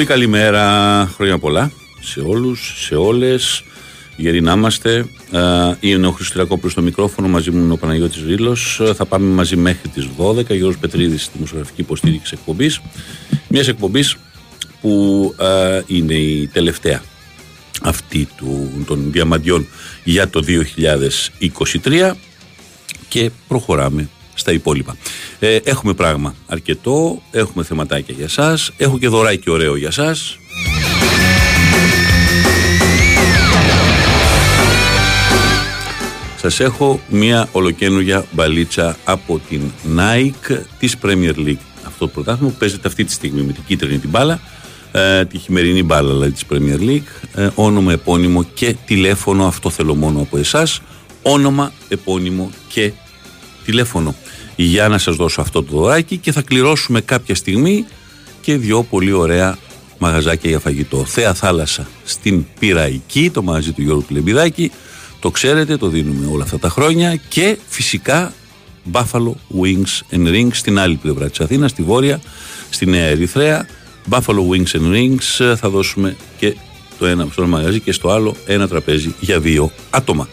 Πολύ καλημέρα, χρόνια πολλά σε όλους, σε όλες. Γεροί να είμαστε. Είναι ο Χριστιακόπουλος στο μικρόφωνο, μαζί μου είναι ο Παναγιώτης Ρήλος. Θα πάμε μαζί μέχρι τις 12. Γιώργος Πετρίδης στη δημοσιογραφική υποστήριξη εκπομπής. Μιας εκπομπής που είναι η τελευταία αυτή του, των διαμαντιών για το 2023 και προχωράμε στα υπόλοιπα. Ε, έχουμε πράγμα αρκετό, έχουμε θεματάκια για σας, έχω και δωράκι ωραίο για σας. Σας έχω μια ολοκένουργια μπαλίτσα από την Nike της Premier League. Αυτό το πρωτάθλημα που παίζεται αυτή τη στιγμή με την κίτρινη την μπάλα, ε, τη χειμερινή μπάλα δηλαδή της Premier League, ε, όνομα, επώνυμο και τηλέφωνο, αυτό θέλω μόνο από εσάς, όνομα, επώνυμο και τηλέφωνο για να σας δώσω αυτό το δωράκι και θα κληρώσουμε κάποια στιγμή και δυο πολύ ωραία μαγαζάκια για φαγητό. Θέα Θάλασσα στην Πυραϊκή, το μαγαζί του Γιώργου Λεμπιδάκη. Το ξέρετε, το δίνουμε όλα αυτά τα χρόνια και φυσικά Buffalo Wings and Rings στην άλλη πλευρά της Αθήνας, στη Βόρεια, στη Νέα Ερυθρέα. Buffalo Wings and Rings θα δώσουμε και το ένα στο ένα μαγαζί και στο άλλο ένα τραπέζι για δύο άτομα.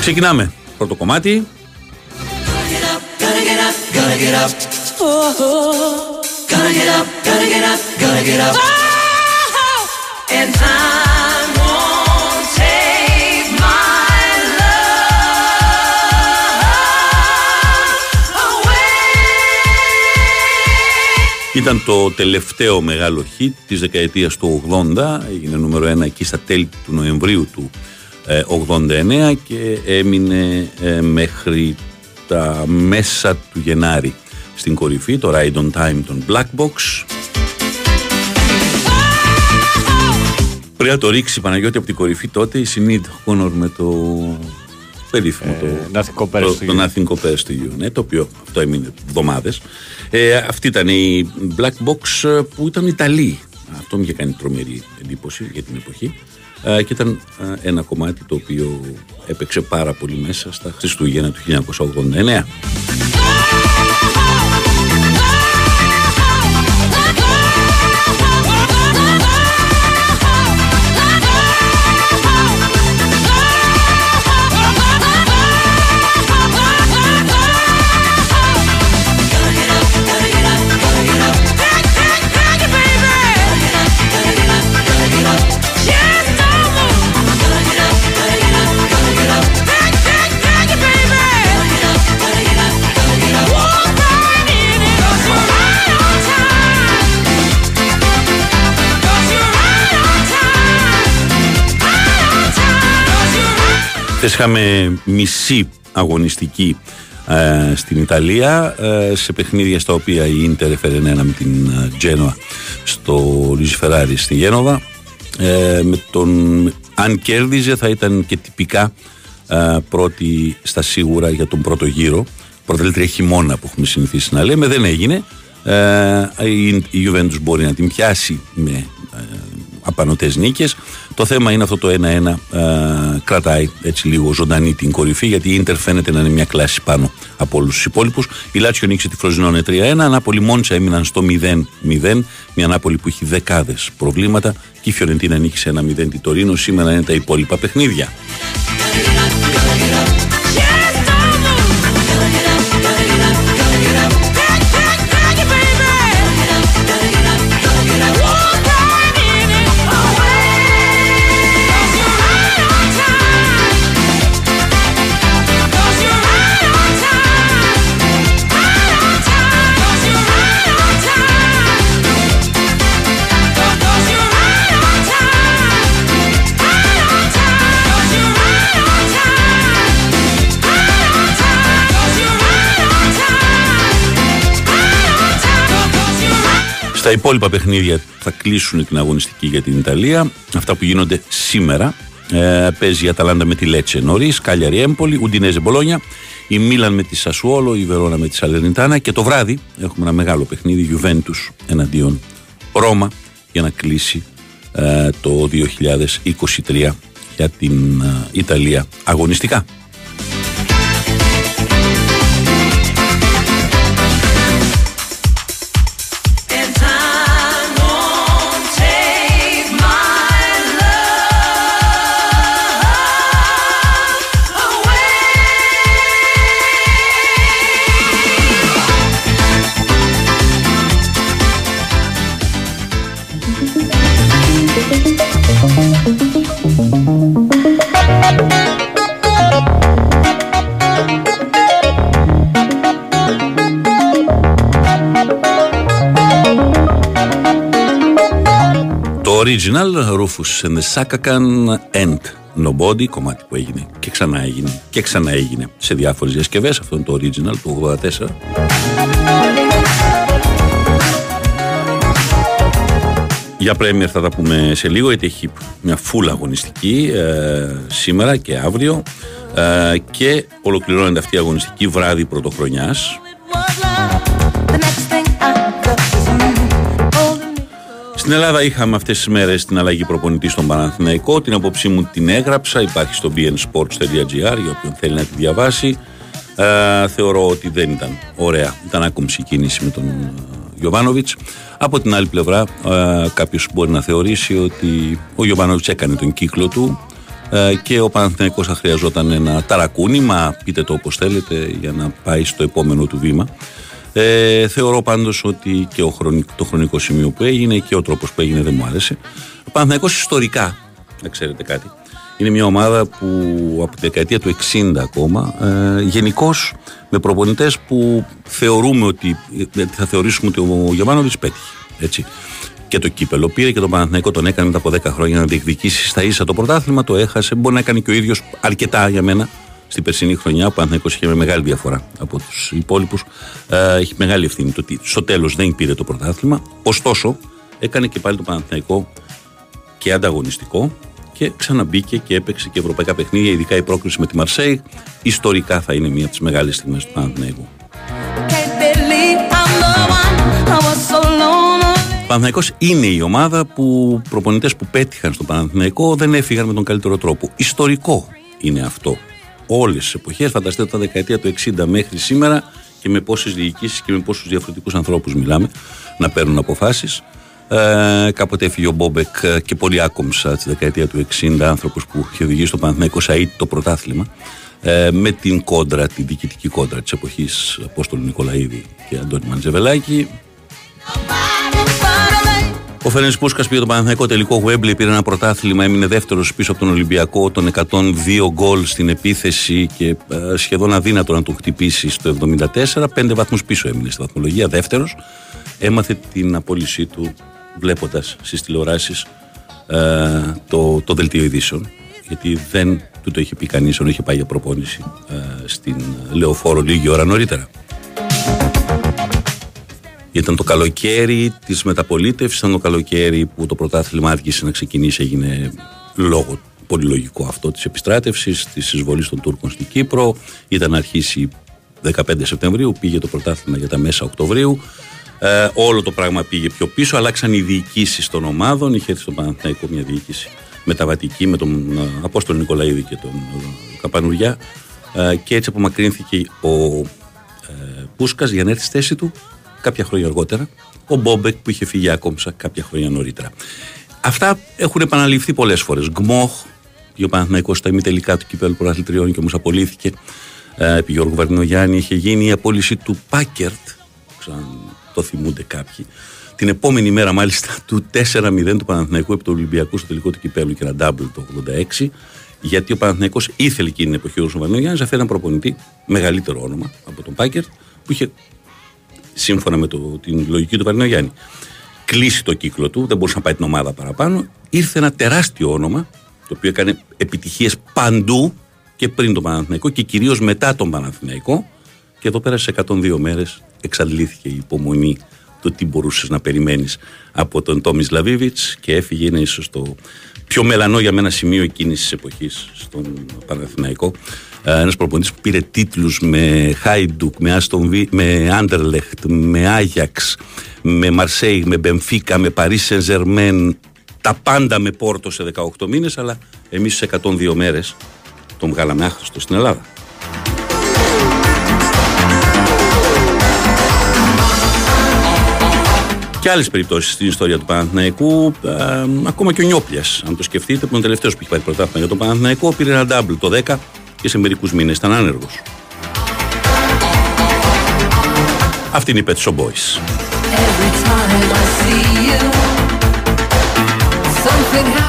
Ξεκινάμε. Πρώτο κομμάτι. Ήταν το τελευταίο μεγάλο hit της δεκαετίας του 80, έγινε νούμερο ένα εκεί στα τέλη του Νοεμβρίου του 89 και έμεινε ε, μέχρι τα μέσα του Γενάρη στην κορυφή, το Ride on Time των Black Box. Πρέπει να το ρίξει Παναγιώτη από την κορυφή τότε η Σινίδ Χόνορ με το περίφημο ε, το, το, Nothing Compares to You, ναι, το οποίο αυτό έμεινε εβδομάδες. Ε, αυτή ήταν η Black Box ε, που ήταν Ιταλή. Αυτό μου είχε κάνει τρομερή εντύπωση για την εποχή. Ε, και ήταν ε, ένα κομμάτι το οποίο έπαιξε πάρα πολύ μέσα στα Χριστούγεννα του 1989. Χθες είχαμε μισή αγωνιστική ε, στην Ιταλία ε, σε παιχνίδια στα οποία η Ίντερ έφερε ένα με την ε, Τζένοα στο Λουίζι Φεράρι στη Γένοβα. Με τον, αν κέρδιζε θα ήταν και τυπικά πρώτη στα σίγουρα για τον πρώτο γύρο. Πρωτελήτρια χειμώνα που έχουμε συνηθίσει να λέμε δεν έγινε. Η, η Juventus μπορεί να την πιάσει με απανοτές νίκες. Το θέμα είναι αυτό το 1-1 ε, κρατάει έτσι λίγο ζωντανή την κορυφή γιατί η Ίντερ φαίνεται να είναι μια κλάση πάνω από όλους τους υπόλοιπους. Η Λάτσιο νίξε τη Φροζινόνε 3-1. Νάπολη Μόντσα έμειναν στο 0-0. Μια Νάπολη που έχει δεκάδες προβλήματα. Και η Φιωρεντίνα νίκησε 1-0 τη Τωρίνο. Σήμερα είναι τα υπόλοιπα παιχνίδια. Τα υπόλοιπα παιχνίδια θα κλείσουν την αγωνιστική για την Ιταλία. Αυτά που γίνονται σήμερα. Ε, παίζει η Αταλάντα με τη Λέτσε νωρίς, Κάλιαρη Έμπολη, Ουντινέζε Μπολόνια, η Μίλαν με τη Σασουόλο, η Βερόνα με τη Σαλερνιτάνα και το βράδυ έχουμε ένα μεγάλο παιχνίδι Γιουβέντους εναντίον Ρώμα για να κλείσει ε, το 2023 για την Ιταλία αγωνιστικά. Original Rufus and the Sakakan End. Nobody, κομμάτι που έγινε και ξανά έγινε και ξανά έγινε σε διάφορες διασκευές. Αυτό είναι το original του 84 Για Premier θα τα πούμε σε λίγο γιατί έχει μια φούλα αγωνιστική ε, σήμερα και αύριο. Ε, και ολοκληρώνεται αυτή η αγωνιστική βράδυ πρωτοχρονιάς Στην Ελλάδα είχαμε αυτές τις μέρες την αλλαγή προπονητή στον Παναθηναϊκό. Την απόψη μου την έγραψα. Υπάρχει στο bnsports.gr για όποιον θέλει να τη διαβάσει. Ε, θεωρώ ότι δεν ήταν ωραία. Ήταν άκομψη η κίνηση με τον ε, Γιωβάνοβιτς. Από την άλλη πλευρά, ε, κάποιος μπορεί να θεωρήσει ότι ο Γιωβάνοβιτς έκανε τον κύκλο του ε, και ο Παναθηναϊκός θα χρειαζόταν ένα ταρακούνημα, πείτε το όπως θέλετε, για να πάει στο επόμενο του βήμα. Ε, θεωρώ πάντως ότι και ο το χρονικό σημείο που έγινε και ο τρόπος που έγινε δεν μου άρεσε. Ο Παναθηναϊκός ιστορικά, να ξέρετε κάτι, είναι μια ομάδα που από τη δεκαετία του 60 ακόμα, ε, γενικώς με προπονητές που θεωρούμε ότι, θα θεωρήσουμε ότι ο Γιωβάνοβιτς πέτυχε. Έτσι. Και το κύπελο πήρε και το Παναθηναϊκό τον έκανε μετά από 10 χρόνια να διεκδικήσει στα ίσα το πρωτάθλημα, το έχασε. Μπορεί να έκανε και ο ίδιος αρκετά για μένα στην περσινή χρονιά. Ο Παναθηναϊκός είχε με μεγάλη διαφορά από τους υπόλοιπους. Ε, έχει μεγάλη ευθύνη το ότι στο τέλος δεν πήρε το πρωτάθλημα. Ωστόσο, έκανε και πάλι το Παναθηναϊκό και ανταγωνιστικό και ξαναμπήκε και έπαιξε και ευρωπαϊκά παιχνίδια, ειδικά η πρόκληση με τη Μαρσέη. Ιστορικά θα είναι μία από τις μεγάλες στιγμές του Παναθηναϊκού. Παναθηναϊκός είναι η ομάδα που προπονητές που πέτυχαν στο Παναθηναϊκό δεν έφυγαν με τον καλύτερο τρόπο. Ιστορικό είναι αυτό όλες τις εποχές. Φανταστείτε τα δεκαετία του 60 μέχρι σήμερα και με πόσες διοικήσεις και με πόσους διαφορετικούς ανθρώπους μιλάμε να παίρνουν αποφάσεις. Ε, κάποτε έφυγε ο Μπόμπεκ και πολύ άκομψα τη δεκαετία του 60 άνθρωπος που είχε οδηγήσει το Παναθηναϊκό Σαΐτ το πρωτάθλημα ε, με την κόντρα, την διοικητική κόντρα της εποχής Απόστολου Νικολαίδη και Αντώνη Μαντζεβελάκη. Ο Φέρνη Πούσκας πήγε το Παναθηναϊκό τελικό Γουέμπλε, πήρε ένα πρωτάθλημα, έμεινε δεύτερος πίσω από τον Ολυμπιακό, των 102 γκολ στην επίθεση και ε, σχεδόν αδύνατο να τον χτυπήσει στο 74. Πέντε βαθμούς πίσω έμεινε στη βαθμολογία, δεύτερος. Έμαθε την απόλυσή του βλέποντας στις τηλεοράσεις ε, το, το δελτίο ειδήσεων. Γιατί δεν του το είχε πει κανείς όταν είχε πάει για προπόνηση ε, στην Λεωφόρο λίγη ώρα νωρίτερα. Ήταν το καλοκαίρι της μεταπολίτευσης, ήταν το καλοκαίρι που το πρωτάθλημα άρχισε να ξεκινήσει, έγινε λόγο πολύ λογικό αυτό της επιστράτευσης, της εισβολής των Τούρκων στην Κύπρο. Ήταν να αρχίσει 15 Σεπτεμβρίου, πήγε το πρωτάθλημα για τα μέσα Οκτωβρίου. Ε, όλο το πράγμα πήγε πιο πίσω, αλλάξαν οι διοικήσεις των ομάδων. Είχε έρθει στο Παναθηναϊκό μια διοίκηση μεταβατική με τον ε, Απόστολο Νικολαίδη και τον ε, Καπανουριά. Ε, και έτσι απομακρύνθηκε ο ε, Πούσκας για να έρθει στη θέση του κάποια χρόνια αργότερα, ο Μπόμπεκ που είχε φύγει άκομψα κάποια χρόνια νωρίτερα. Αυτά έχουν επαναληφθεί πολλές φορές. Γκμόχ, ο Παναθηναϊκός στα ημιτελικά του κυπέλου πρωταθλητριών και όμως απολύθηκε. Ε, επί Γιώργου Βαρδινογιάννη είχε γίνει η απόλυση του Πάκερτ, σαν το θυμούνται κάποιοι. Την επόμενη μέρα, μάλιστα, του 4-0 του Παναθηναϊκού επί του Ολυμπιακού στο τελικό του κυπέλου και ένα double το 86, γιατί ο Παναθηναϊκός ήθελε εκείνη την εποχή ο Βαρδινογιάννης να φέρει ένα προπονητή μεγαλύτερο όνομα από τον Πάκερτ, που είχε σύμφωνα με το, την λογική του Παρινογιάννη, κλείσει το κύκλο του, δεν μπορούσε να πάει την ομάδα παραπάνω. Ήρθε ένα τεράστιο όνομα, το οποίο έκανε επιτυχίες παντού και πριν τον Παναθηναϊκό και κυρίως μετά τον Παναθηναϊκό. Και εδώ πέρα σε 102 μέρες εξαντλήθηκε η υπομονή του τι μπορούσες να περιμένεις από τον Τόμις Λαβίβιτς και έφυγε. Είναι ίσως το πιο μελανό για μένα σημείο εκείνης της εποχής στον Παναθηναϊκό. Ε, Ένας προπονητής που πήρε τίτλους με Χάιντουκ, με, Αστον, με Άντερλεχτ, με Άγιαξ, με Μαρσέιγ, με Μπεμφίκα, με Παρί Σενζερμέν, τα πάντα με Πόρτο σε 18 μήνες, αλλά Εμείς σε 102 μέρες τον βγάλαμε άχρηστο στην Ελλάδα. Και άλλες περιπτώσεις στην ιστορία του Παναθηναϊκού, ε, ακόμα και ο Νιόπλιας, αν το σκεφτείτε, που είναι ο τελευταίος που έχει πάρει πρωτάθλημα για τον Παναθηναϊκό, πήρε ένα double το 10 και σε μερικούς μήνες ήταν άνεργος. Αυτή είναι η Pet Shop Boys.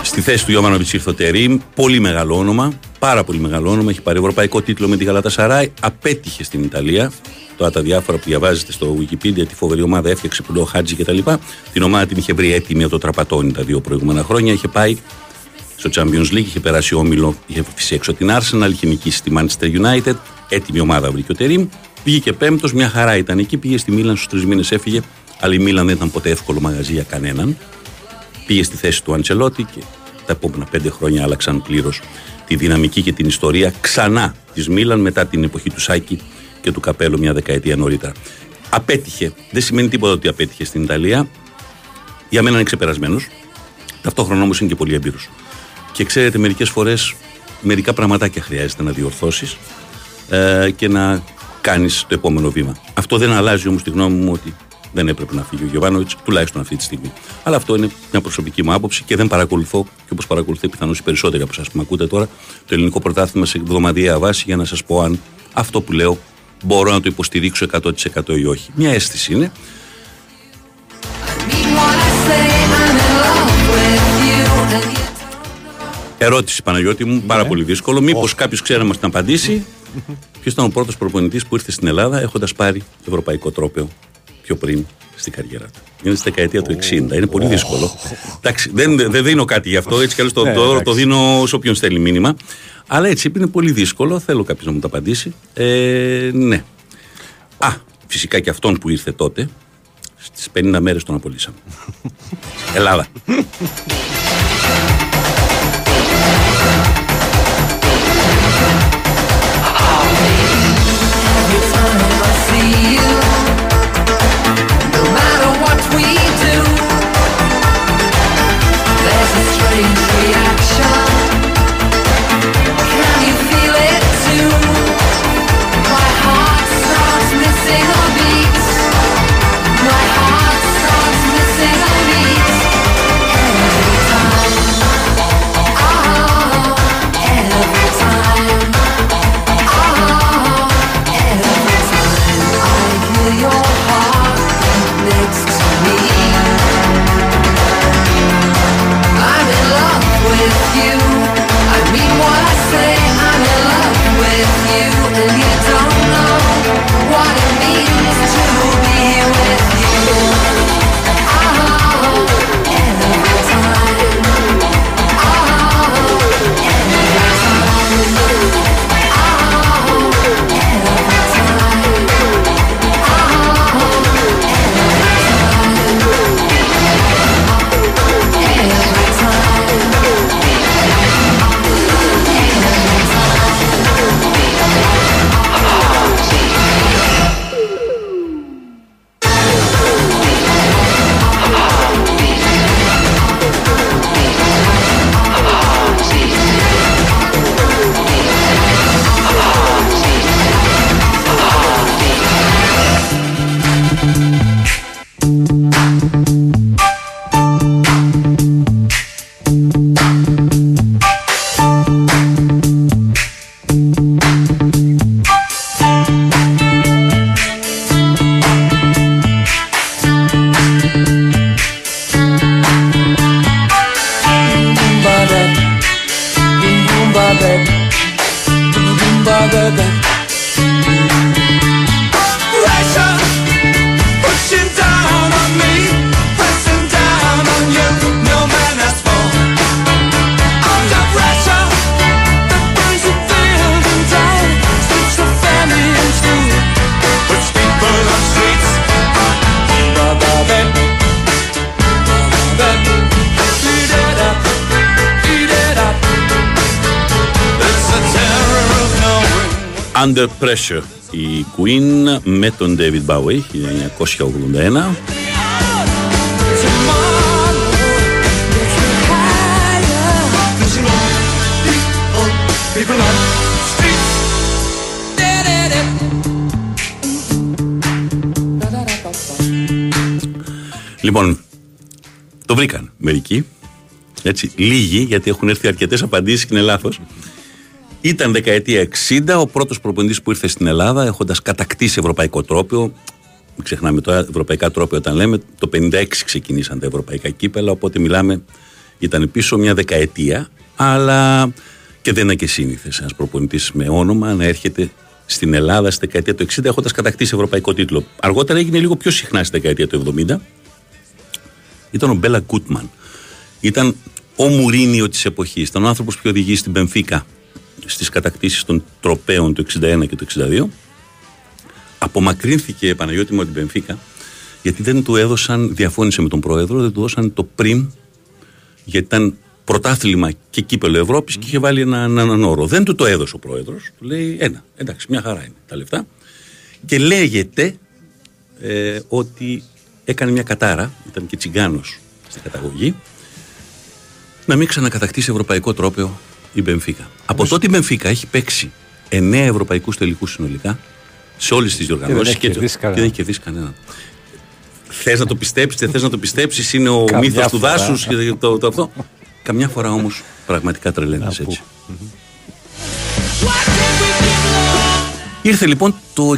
Στη θέση του Ιωμανοβιτ ήρθε ο Τερίμ, πολύ μεγάλο όνομα, πάρα πολύ μεγάλο όνομα. Έχει πάρει ευρωπαϊκό τίτλο με τη Γαλάτα Σαράι, απέτυχε στην Ιταλία. Τώρα τα διάφορα που διαβάζετε στο Wikipedia, τη φοβερή ομάδα έφτιαξε που λέω Χάτζη κτλ. Την ομάδα την είχε βρει έτοιμη από το τραπατόνι τα δύο προηγούμενα χρόνια. Είχε πάει στο Champions League, είχε περάσει όμιλο, είχε φυσεί έξω την Arsenal, είχε νικήσει τη Manchester United. Έτοιμη ομάδα βρήκε ο Τερίμ. Βγήκε πέμπτος, μια χαρά ήταν εκεί. Πήγε στη Μίλαν στους τρεις μήνες, έφυγε. Αλλά η Μίλαν δεν ήταν ποτέ εύκολο μαγαζί για κανέναν. Πήγε στη θέση του Αντσελότη και τα επόμενα πέντε χρόνια άλλαξαν πλήρως τη δυναμική και την ιστορία ξανά της Μίλαν μετά την εποχή του Σάκη και του Καπέλου μια δεκαετία νωρίτερα. Απέτυχε. Δεν σημαίνει τίποτα ότι απέτυχε στην Ιταλία. Για μένα είναι ξεπερασμένος. Ταυτόχρονα όμως είναι και πολύ έμπειρο. Και ξέρετε, μερικές φορές μερικά πραγματάκια χρειάζεται να διορθώσεις ε, και να κάνεις το επόμενο βήμα. Αυτό δεν αλλάζει όμως τη γνώμη μου ότι δεν έπρεπε να φύγει ο Γιωβάνοβιτς, τουλάχιστον αυτή τη στιγμή. Αλλά αυτό είναι μια προσωπική μου άποψη και δεν παρακολουθώ, και όπως παρακολουθεί πιθανώς οι περισσότεροι από εσάς που με ακούτε τώρα, το ελληνικό πρωτάθλημα σε εβδομαδιαία βάση για να σας πω αν αυτό που λέω μπορώ να το υποστηρίξω 100% ή όχι. Μια αίσθηση είναι. Ερώτηση Παναγιώτη μου, πάρα ναι. πολύ δύσκολο. Μήπως oh. κάποιος ξέρει να μας την απαντήσει; Ποιος ήταν ο πρώτος προπονητής που ήρθε στην Ελλάδα έχοντας πάρει ευρωπαϊκό τρόπαιο πιο πριν στην καριέρα του; Είναι στη δεκαετία του 60. Είναι πολύ δύσκολο. Εντάξει, δεν, δεν δίνω κάτι γι' αυτό. Έτσι κι αλλιώς το, ναι, το, το δίνω σε όποιον στέλνει μήνυμα. Αλλά έτσι είναι πολύ δύσκολο. Θέλω κάποιος να μου το απαντήσει. Ε, ναι. Α, φυσικά και αυτόν που ήρθε τότε. Στις 50 μέρες τον απολύσαμε. Ελλάδα. strange reaction. you Pressure η Queen με τον David Bowie 1981 Λοιπόν, το βρήκαν μερικοί. Έτσι, λίγοι, γιατί έχουν έρθει αρκετές απαντήσεις και είναι λάθος. Ήταν δεκαετία 60 ο πρώτος προπονητής που ήρθε στην Ελλάδα έχοντας κατακτήσει ευρωπαϊκό τρόπιο. Μην ξεχνάμε τώρα, ευρωπαϊκά τρόπια όταν λέμε, το 56 ξεκινήσαν τα ευρωπαϊκά κύπελα, οπότε μιλάμε, ήταν πίσω μια δεκαετία, αλλά και δεν είναι και σύνηθες ένας προπονητής με όνομα να έρχεται στην Ελλάδα στη δεκαετία του 60 έχοντας κατακτήσει ευρωπαϊκό τίτλο. Αργότερα έγινε λίγο πιο συχνά στη δεκαετία του 70 ήταν ο Μπέλα Κούτμαν. Ήταν ο Μουρίνιο της εποχής. Ήταν ο άνθρωπος που οδηγεί στην Πενφύκα στις κατακτήσεις των τροπέων του 61 και του 62. Απομακρύνθηκε Παναγιώτη μου από την Πενφύκα γιατί δεν του έδωσαν, διαφώνησε με τον πρόεδρο, δεν του δώσαν το πριν γιατί ήταν πρωτάθλημα και κύπελο Ευρώπης και είχε βάλει έναν ένα όρο. Δεν του το έδωσε ο πρόεδρος. Του λέει ένα. Εντάξει, μια χαρά είναι τα λεφτά. Και λέγεται ε, ότι έκανε μια κατάρα, ήταν και τσιγκάνος στην καταγωγή, να μην ξανακατακτήσει ευρωπαϊκό τρόπαιο η Μπενφίκα. Από τότε η Μπενφίκα έχει παίξει εννέα ευρωπαϊκούς τελικούς συνολικά σε όλες τις διοργανώσεις και, και, δεν έχει κερδίσει κανέναν. Θες να το πιστέψεις, δεν θες να το πιστέψεις, είναι ο μύθος του δάσους και το, το, αυτό. Καμιά φορά όμως πραγματικά τρελαίνεις έτσι. Ήρθε λοιπόν το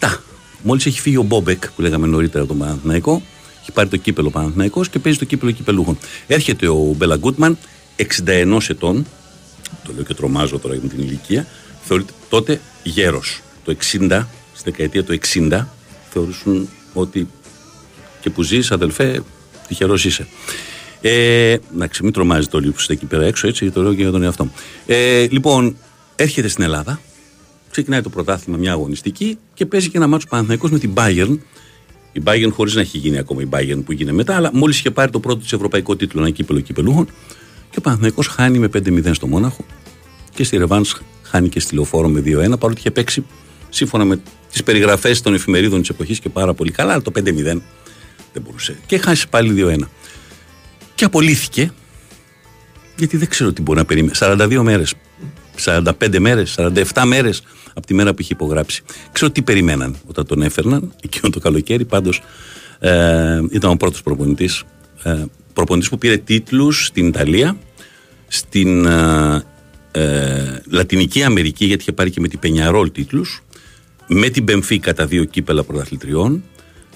67 Μόλις έχει φύγει ο Μπόμπεκ που λέγαμε νωρίτερα τον Παναθηναϊκό, έχει πάρει το κύπελο Παναθηναϊκός και παίζει το κύπελο κυπελούχων. Έρχεται ο Μπέλα Γκούτμαν, 61 ετών, το λέω και τρομάζω τώρα με την ηλικία, θεωρείται τότε γέρος. Το 60, στη δεκαετία του 60, θεωρούσαν ότι και που ζεις, αδελφέ, τυχερός είσαι. Ε, να μην τρομάζει το λίγο που είστε εκεί πέρα έξω, έτσι, το λέω και για τον εαυτό μου. Ε, λοιπόν, έρχεται στην Ελλάδα, ξεκινάει το πρωτάθλημα μια αγωνιστική και παίζει και ένα μάτσο Παναθηναϊκός με την Bayern. Η Bayern χωρίς να έχει γίνει ακόμα η Bayern που γίνει μετά, αλλά μόλις είχε πάρει το πρώτο της ευρωπαϊκό τίτλο, ένα κύπελο κυπελούχων. Και ο Παναθηναϊκός χάνει με 5-0 στο Μόναχο και στη Ρεβάνς χάνει και στη Λεωφόρο με 2-1, παρότι είχε παίξει σύμφωνα με τις περιγραφές των εφημερίδων της εποχής και πάρα πολύ καλά, αλλά το 5-0 δεν μπορούσε. Και χάσει πάλι 2-1. Και απολύθηκε, γιατί δεν ξέρω τι μπορεί να περιμένει. 42 μέρες 45 μέρες, 47 μέρες από τη μέρα που είχε υπογράψει. Ξέρω τι περιμέναν όταν τον έφερναν εκείνο το καλοκαίρι. Πάντως ε, ήταν ο πρώτος προπονητής. Ε, προπονητής που πήρε τίτλους στην Ιταλία, στην ε, ε, Λατινική Αμερική, γιατί είχε πάρει και με την Πενιαρόλ τίτλους, με την Μπεμφίκα τα δύο κύπελα πρωταθλητριών,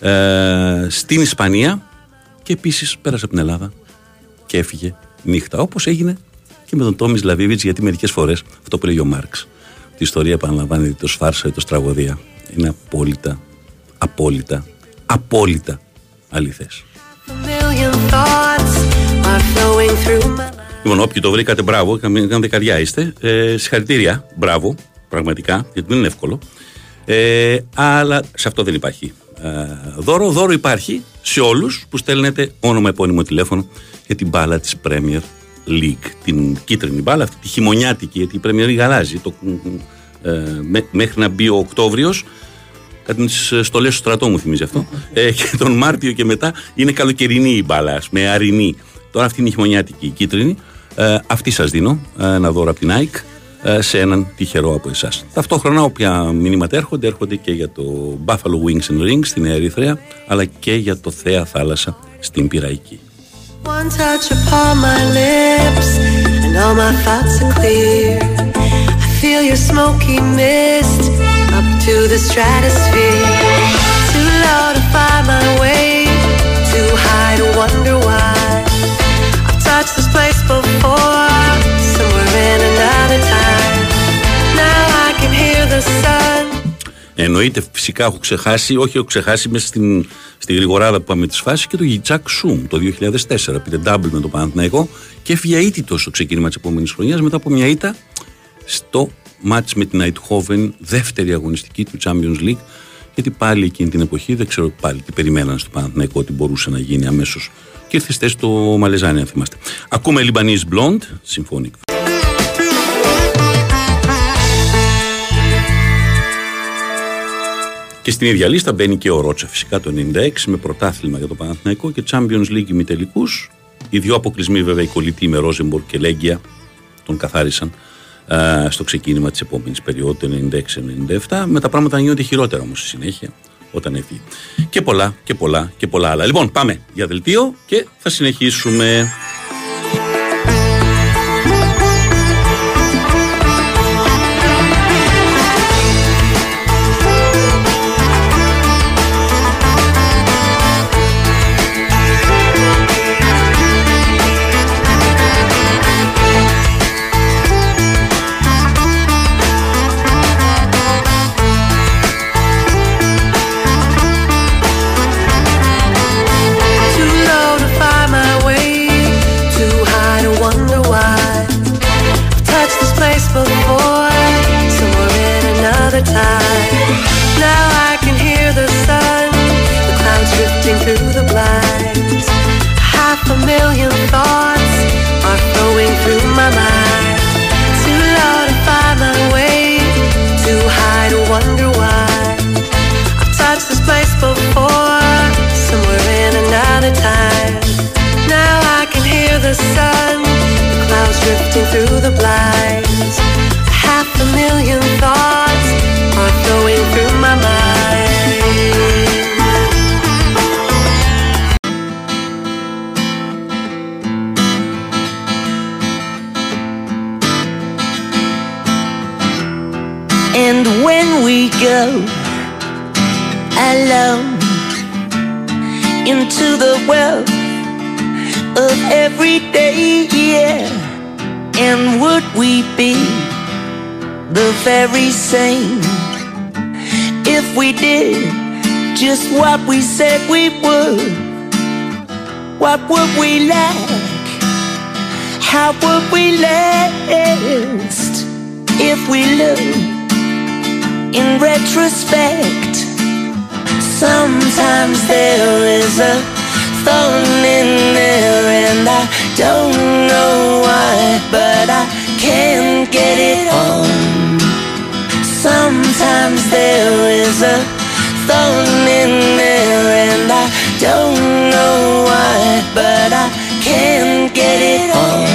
ε, στην Ισπανία και επίσης πέρασε από την Ελλάδα και έφυγε νύχτα. Όπως έγινε και με τον Τόμις Λαβίβιτς, γιατί μερικές φορές αυτό που λέει ο Μάρξ, τη ιστορία επαναλαμβάνει το σφάρσα ή το στραγωδία. Είναι απόλυτα, απόλυτα, απόλυτα αληθές. Λοιπόν, όποιοι το βρήκατε, μπράβο, ήταν δεκαριά είστε. Ε, συγχαρητήρια, μπράβο, πραγματικά, γιατί δεν είναι εύκολο. Ε, αλλά σε αυτό δεν υπάρχει ε, δώρο. Δώρο υπάρχει σε όλους που στέλνετε όνομα, επώνυμο τηλέφωνο για την μπάλα της Premier League, την κίτρινη μπάλα, αυτή τη χειμωνιάτικη, γιατί η Premier League αλλάζει. Το, ε, μέχρι να μπει ο Οκτώβριος, κάτι με τι στολές του στρατό μου θυμίζει αυτό. Ε, και τον Μάρτιο και μετά είναι καλοκαιρινή η μπάλα, με αρινή. Τώρα αυτή είναι η χειμωνιάτικη, η κίτρινη. Ε, αυτή σας δίνω, ε, ένα δώρο από την ΑΕΚ ε, σε έναν τυχερό από εσάς. Ταυτόχρονα, όποια μηνύματα έρχονται, έρχονται και για το Buffalo Wings and Rings στην Ερυθρέα, αλλά και για το Θέα Θάλασσα στην Πυραϊκή. One touch upon my lips, and all my thoughts are clear. I feel your smoky mist up to the stratosphere. Too low to find my way, too high to wonder why. I've touched this place before, somewhere in another time. Now I can hear the sun. Εννοείται φυσικά έχω ξεχάσει, όχι έχω ξεχάσει μέσα στην στη γρηγοράδα που πάμε τις φάσεις και το Γιτσάκ Σουμ το 2004. Πήρε double με το Παναθηναϊκό και έφυγε αίτητος στο ξεκίνημα της επόμενης χρονιάς μετά από μια ήττα στο μάτς με την Αιτχόβεν, δεύτερη αγωνιστική του Champions League. Γιατί πάλι εκείνη την εποχή δεν ξέρω πάλι τι περιμέναν στο Παναθηναϊκό ότι μπορούσε να γίνει αμέσως. Και ήρθε στο Μαλεζάνι, αν θυμάστε. Ακούμε Libanese Blonde, Symphonic. Και στην ίδια λίστα μπαίνει και ο Ρότσα φυσικά το 96 με πρωτάθλημα για το Παναθηναϊκό και Champions League ημιτελικού. Οι δύο αποκλεισμοί βέβαια οι κολλητοί με Ρόζεμπορ και Λέγκια τον καθάρισαν στο ξεκίνημα της επόμενης περίοδου, το 96-97. Με τα πράγματα γίνονται χειρότερα όμως στη συνέχεια όταν έφυγε. Και πολλά και πολλά και πολλά άλλα. Λοιπόν, πάμε για δελτίο και θα συνεχίσουμε. drifting through the blinds. A half a million thoughts are flowing through my mind. And when we go alone into the world of every day, yeah and would we be the very same if we did just what we said we would? What would we lack? How would we last if we look in retrospect? Sometimes there is a phone in there, and I don't know why, but I can't get it on. Sometimes there is a thorn in there, and I don't know why, but I can't get it on.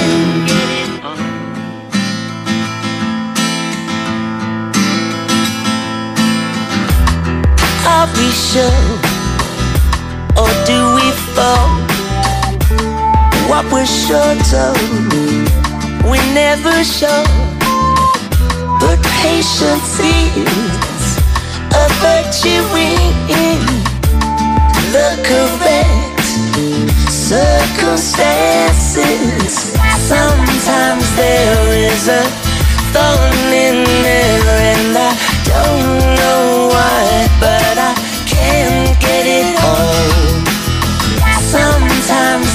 Are we sure, or do we fall? what we're short of, we never show. But patience is a virtue in the correct circumstances. Sometimes there is a thorn in there, and I don't know why, but I.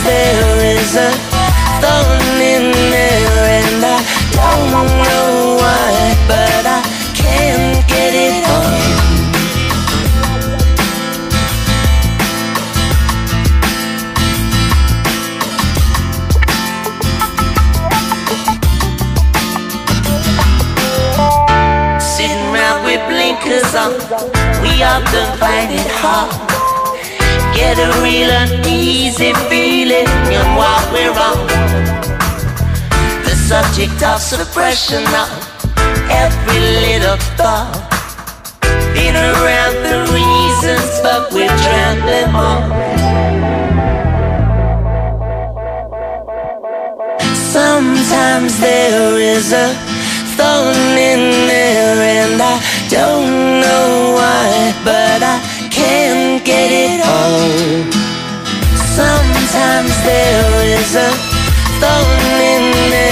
there is a thorn in there and I don't know why, but I can't get it on. Sitting around with blinkers on, we all done fighting hard get a real uneasy feeling of what we're on. The subject of suppression of every little thought. Been around the reasons, but we're trembling on. Sometimes there is a thorn in there, and I don't know why, but I can get it all. Sometimes there is a thorn in the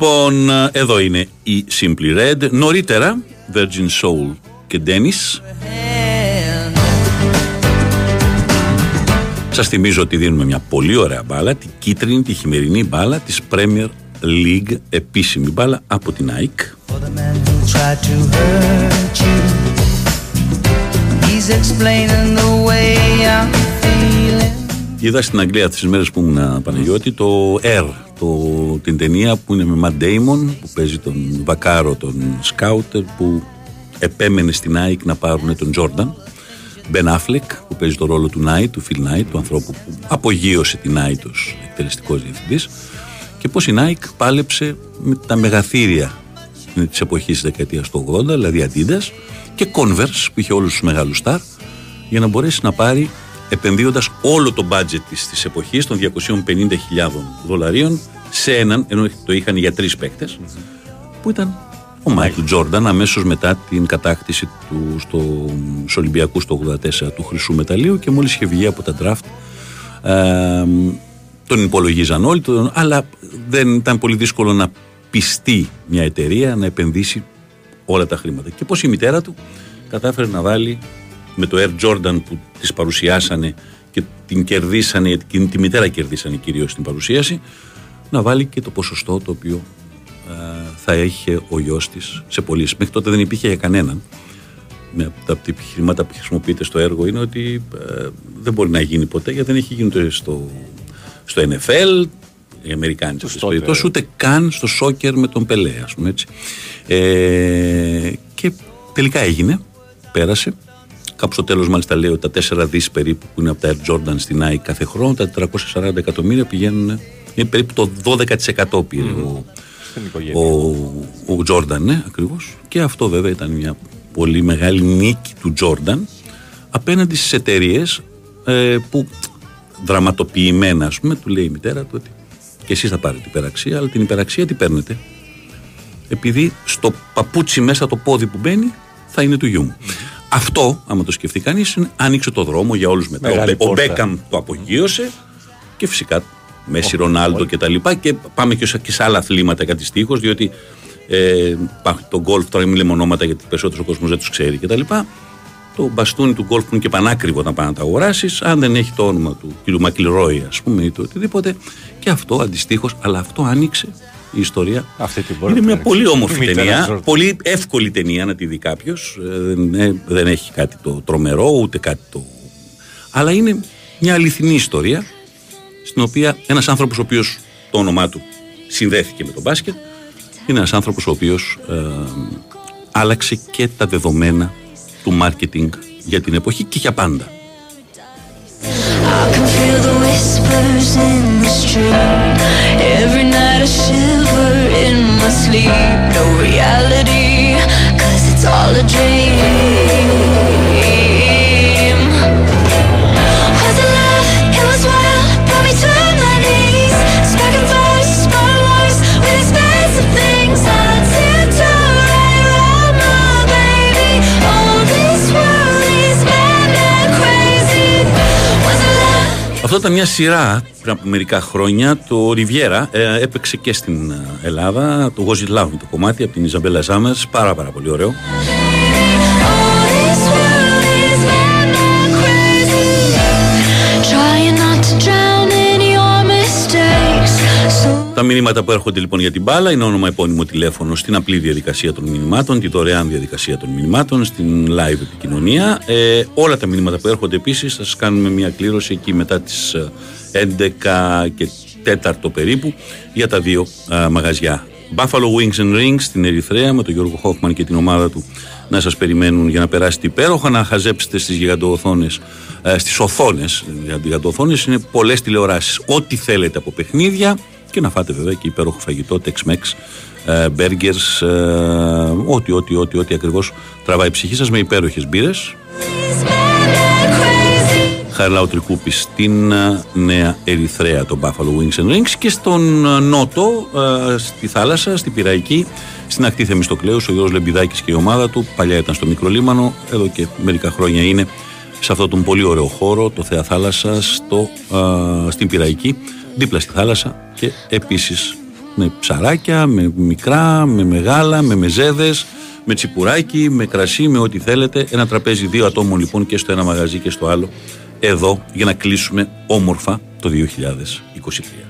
Λοιπόν, εδώ είναι η Simply Red. Νωρίτερα, Virgin Soul και Dennis. Σας θυμίζω ότι δίνουμε μια πολύ ωραία μπάλα, την κίτρινη, τη χειμερινή μπάλα της Premier League, επίσημη μπάλα από την ΑΕΚ. Είδα στην Αγγλία αυτές τις μέρες που ήμουν Παναγιώτη το Air, το, την ταινία που είναι με Matt Damon που παίζει τον Βακάρο, τον Σκάουτερ που επέμενε στην ΑΕΚ να πάρουν τον Τζόρνταν Μπεν Αφλεκ που παίζει το ρόλο του Νάιτ, του Φιλ Νάιτ, του ανθρώπου που απογείωσε την Νάιτ ως εκτελεστικός διευθυντής. Και πως η Nike πάλεψε με τα μεγαθύρια της εποχής της δεκαετίας του 80 δηλαδή Adidas και Converse που είχε όλους τους μεγάλους στάρ για να μπορέσει να πάρει επενδύοντας όλο το budget της, της εποχής των 250.000 δολαρίων σε έναν, ενώ το είχαν για τρεις παίκτες που ήταν ο Μάικλ Τζόρνταν αμέσως μετά την κατάκτηση του στο, στους Ολυμπιακούς το 84 του χρυσού μεταλλίου και μόλις είχε βγει από τα draft ε, τον υπολογίζαν όλοι τον, αλλά δεν ήταν πολύ δύσκολο να πιστεί μια εταιρεία να επενδύσει όλα τα χρήματα. Και πως η μητέρα του κατάφερε να βάλει με το Air Jordan που τις παρουσιάσανε και την κερδίσανε, την, τη μητέρα κερδίσανε κυρίως στην παρουσίαση να βάλει και το ποσοστό το οποίο θα είχε ο γιος της σε πωλήσει. Μέχρι τότε δεν υπήρχε για κανέναν. Με από τα επιχειρημάτα που χρησιμοποιείται στο έργο είναι ότι ε, δεν μπορεί να γίνει ποτέ γιατί δεν έχει γίνει ούτε στο, στο NFL, οι Αμερικάνοι σε περιπτώσει, ούτε καν στο σόκερ με τον Πελέ, ας πούμε έτσι. Ε, και τελικά έγινε, πέρασε. Κάπου στο τέλος, μάλιστα, λέει ότι τα 4 δις περίπου που είναι από τα Air Jordan στην ΑΕΚ κάθε χρόνο, τα 440 εκατομμύρια πηγαίνουν. Είναι περίπου το 12% πήρε ο, ο, ο Τζόρνταν, ναι, ακριβώς. Και αυτό βέβαια ήταν μια πολύ μεγάλη νίκη του Τζόρνταν απέναντι στις εταιρείες ε, που δραματοποιημένα, ας πούμε, του λέει η μητέρα του ότι και εσείς θα πάρετε υπεραξία, αλλά την υπεραξία τι παίρνετε; Επειδή στο παπούτσι μέσα το πόδι που μπαίνει θα είναι του γιου μου. Αυτό, άμα το σκεφτεί κανείς, άνοιξε το δρόμο για όλους μετά. ο, ο Μπέκαμ το απογείωσε και φυσικά Μέση Ρονάλντο και τα λοιπά και πάμε και σε άλλα αθλήματα κάτι στίχος, διότι ε, το γκολφ τώρα μην λέμε ονόματα γιατί περισσότερος κόσμος δεν τους ξέρει και τα λοιπά το μπαστούνι του γκολφ που είναι και πανάκριβο να πάει να τα αγοράσεις, αν δεν έχει το όνομα του κ. Μακληρόη, ας πούμε, ή το οτιδήποτε. Και αυτό αντιστοίχως, αλλά αυτό άνοιξε η ιστορία. Αυτή την είναι μια πολύ όμορφη ταινία, πολύ εύκολη ταινία να τη δει κάποιος. Ε, δεν, ε, δεν έχει κάτι το τρομερό, ούτε κάτι το. Αλλά είναι μια αληθινή ιστορία στην οποία ένας άνθρωπος ο οποίος το όνομά του συνδέθηκε με τον μπάσκετ είναι ένας άνθρωπος ο οποίος ε, άλλαξε και τα δεδομένα του μάρκετινγκ για την εποχή και για πάντα. feel the whispers in the street. Every night I shiver in my sleep. No reality, cause it's all a dream. Αυτό ήταν μια σειρά πριν από μερικά χρόνια. Το Ριβιέρα ε, έπαιξε και στην ε, Ελλάδα. Το Was It Love, το κομμάτι από την Ιζαμπέλα Ζάμερς. Πάρα πάρα πολύ ωραίο. Τα μηνύματα που έρχονται λοιπόν για την μπάλα είναι όνομα επώνυμο τηλέφωνο στην απλή διαδικασία των μηνυμάτων, τη δωρεάν διαδικασία των μηνυμάτων, στην live επικοινωνία. Ε, όλα τα μηνύματα που έρχονται επίσης θα σας κάνουμε μια κλήρωση εκεί μετά τις 11 ε, και 4 περίπου για τα δύο α, μαγαζιά. Buffalo Wings and Rings στην Ερυθρέα με τον Γιώργο Χόφμαν και την ομάδα του να σας περιμένουν για να περάσετε υπέροχα, να χαζέψετε στις γιγαντοοθόνες, ε, στις οθόνες, γιγαντοοθόνες είναι πολλές τηλεοράσεις, ό,τι θέλετε από παιχνίδια, και να φάτε βέβαια και υπέροχο φαγητό, Tex-Mex, burgers, ό,τι, ό,τι, ό,τι, ό,τι ακριβώς τραβάει η ψυχή σας με υπέροχες μπύρες Χαριλάου Τρικούπη στην ε, Νέα Ερυθρέα, τον Buffalo Wings and Rings και στον ε, Νότο, ε, στη θάλασσα, στην Πυραϊκή, στην ακτή Θεμιστοκλέους, ο Γιώργος Λεμπιδάκης και η ομάδα του. Παλιά ήταν στο Μικρό Λίμανο, εδώ και μερικά χρόνια είναι σε αυτόν τον πολύ ωραίο χώρο, το Θέα Θάλασσα, στο, στην Πυραϊκή, δίπλα στη θάλασσα και επίσης με ψαράκια, με μικρά, με μεγάλα, με μεζέδες, με τσιπουράκι, με κρασί, με ό,τι θέλετε. Ένα τραπέζι δύο ατόμων λοιπόν και στο ένα μαγαζί και στο άλλο εδώ για να κλείσουμε όμορφα το 2023.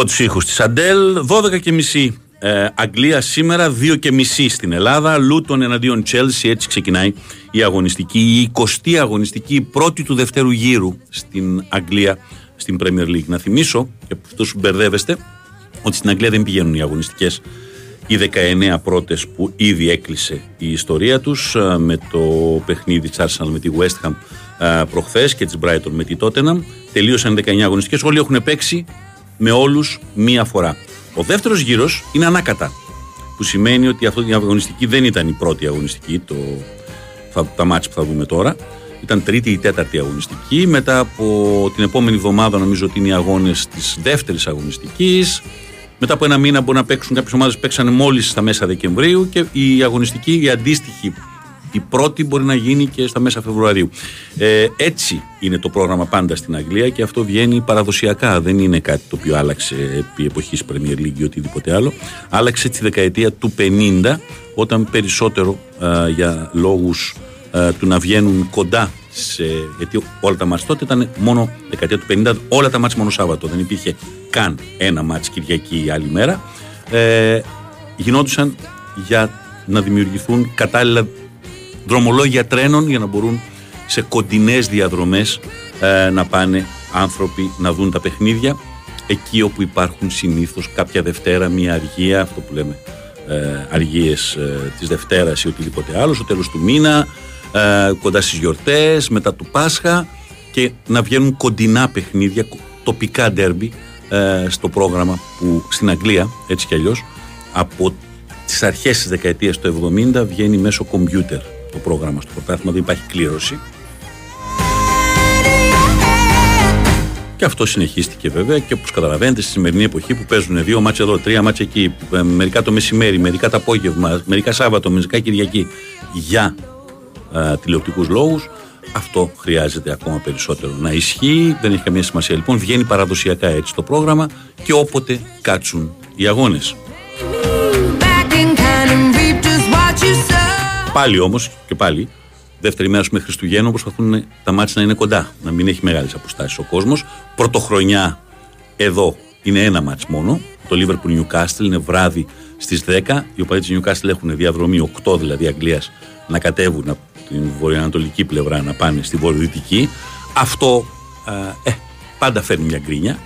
Υπό τους ήχους της Αντέλ, 12 και μισή. Ε, Αγγλία σήμερα, 2 και μισή στην Ελλάδα. Λούτον εναντίον Τσέλσι, έτσι ξεκινάει η αγωνιστική, η 20η αγωνιστική, η πρώτη του δευτέρου γύρου στην Αγγλία, στην Premier League. Να θυμίσω, και αυτό σου μπερδεύεστε, ότι στην Αγγλία δεν πηγαίνουν οι αγωνιστικές οι 19 πρώτες που ήδη έκλεισε η ιστορία τους ε, με το παιχνίδι της Arsenal με τη West Ham ε, προχθές και της Brighton με τη Tottenham. Τελείωσαν 19 αγωνιστικές. Όλοι έχουν παίξει με όλους μία φορά. Ο δεύτερος γύρος είναι ανάκατα. Που σημαίνει ότι αυτή η αγωνιστική δεν ήταν η πρώτη αγωνιστική, το, θα, τα μάτια που θα δούμε τώρα. Ήταν τρίτη ή τέταρτη αγωνιστική. Μετά από την επόμενη εβδομάδα, νομίζω ότι είναι οι αγώνες της δεύτερης αγωνιστικής. Μετά από ένα μήνα μπορεί να παίξουν κάποιες ομάδες που παίξαν μόλις στα μέσα Δεκεμβρίου και η αγωνιστική, η αντίστοιχη η πρώτη μπορεί να γίνει και στα μέσα Φεβρουαρίου. Ε, έτσι είναι το πρόγραμμα πάντα στην Αγγλία και αυτό βγαίνει παραδοσιακά. Δεν είναι κάτι το οποίο άλλαξε επί εποχής Premier League ή οτιδήποτε άλλο. Άλλαξε τη δεκαετία του 50 όταν περισσότερο ε, για λόγους ε, του να βγαίνουν κοντά σε, γιατί όλα τα μάτς τότε ήταν μόνο δεκαετία του 50 όλα τα μάτς μόνο Σάββατο δεν υπήρχε καν ένα μάτς Κυριακή ή άλλη μέρα ε, γινόντουσαν για να δημιουργηθούν κατάλληλα δρομολόγια τρένων για να μπορούν σε κοντινές διαδρομές ε, να πάνε άνθρωποι να δουν τα παιχνίδια εκεί όπου υπάρχουν συνήθως κάποια Δευτέρα, μια αργία, αυτό που λέμε ε, αργίες ε, της Δευτέρας ή οτιδήποτε άλλο, στο τέλος του μήνα, ε, κοντά στις γιορτές, μετά του Πάσχα και να βγαίνουν κοντινά παιχνίδια, τοπικά ντέρμπι ε, στο πρόγραμμα που στην Αγγλία, έτσι κι αλλιώς, από τις αρχές της δεκαετίας του 70 βγαίνει μέσω κομπιούτερ το πρόγραμμα στο πρωτάθλημα, δεν υπάρχει κλήρωση. Και αυτό συνεχίστηκε βέβαια και όπως καταλαβαίνετε στη σημερινή εποχή που παίζουν δύο μάτια εδώ, τρία μάτια εκεί, ε, μερικά το μεσημέρι, μερικά το απόγευμα, μερικά Σάββατο, μερικά Κυριακή για ε, τηλεοπτικούς λόγους, αυτό χρειάζεται ακόμα περισσότερο να ισχύει. Δεν έχει καμία σημασία λοιπόν. Βγαίνει παραδοσιακά έτσι το πρόγραμμα και όποτε κάτσουν οι αγώνες. Πάλι όμως και πάλι, δεύτερη μέρα με Χριστουγέννων προσπαθούν τα μάτια να είναι κοντά, να μην έχει μεγάλες αποστάσεις ο κόσμος. Πρωτοχρονιά εδώ είναι ένα μάτς μόνο. Το Liverpool Newcastle είναι βράδυ στις 10. Οι οπαδοί της Newcastle έχουν διαδρομή 8 δηλαδή Αγγλίας να κατέβουν από την βορειοανατολική πλευρά να πάνε στη βορειοδυτική. Αυτό ε, πάντα φέρνει μια γκρίνια.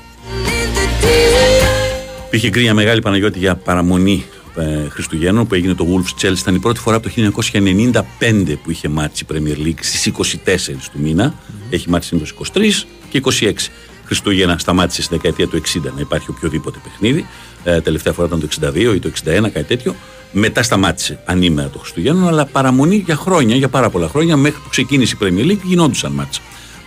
Υπήρχε γκρίνια μεγάλη Παναγιώτη για παραμονή ε, Χριστουγέννων που έγινε το Wolves Chelsea ήταν η πρώτη φορά από το 1995 που είχε μάτσει η Premier League στις 24 του μήνα. Έχει μάτσει συνήθως 23 και 26 Χριστούγεννα σταμάτησε στη δεκαετία του 60 να υπάρχει οποιοδήποτε παιχνίδι. Ε, τελευταία φορά ήταν το 62 ή το 61 κάτι τέτοιο. Μετά σταμάτησε ανήμερα το Χριστουγέννων αλλά παραμονή για χρόνια, για πάρα πολλά χρόνια μέχρι που ξεκίνησε η Premier League γινόντουσαν μάτσα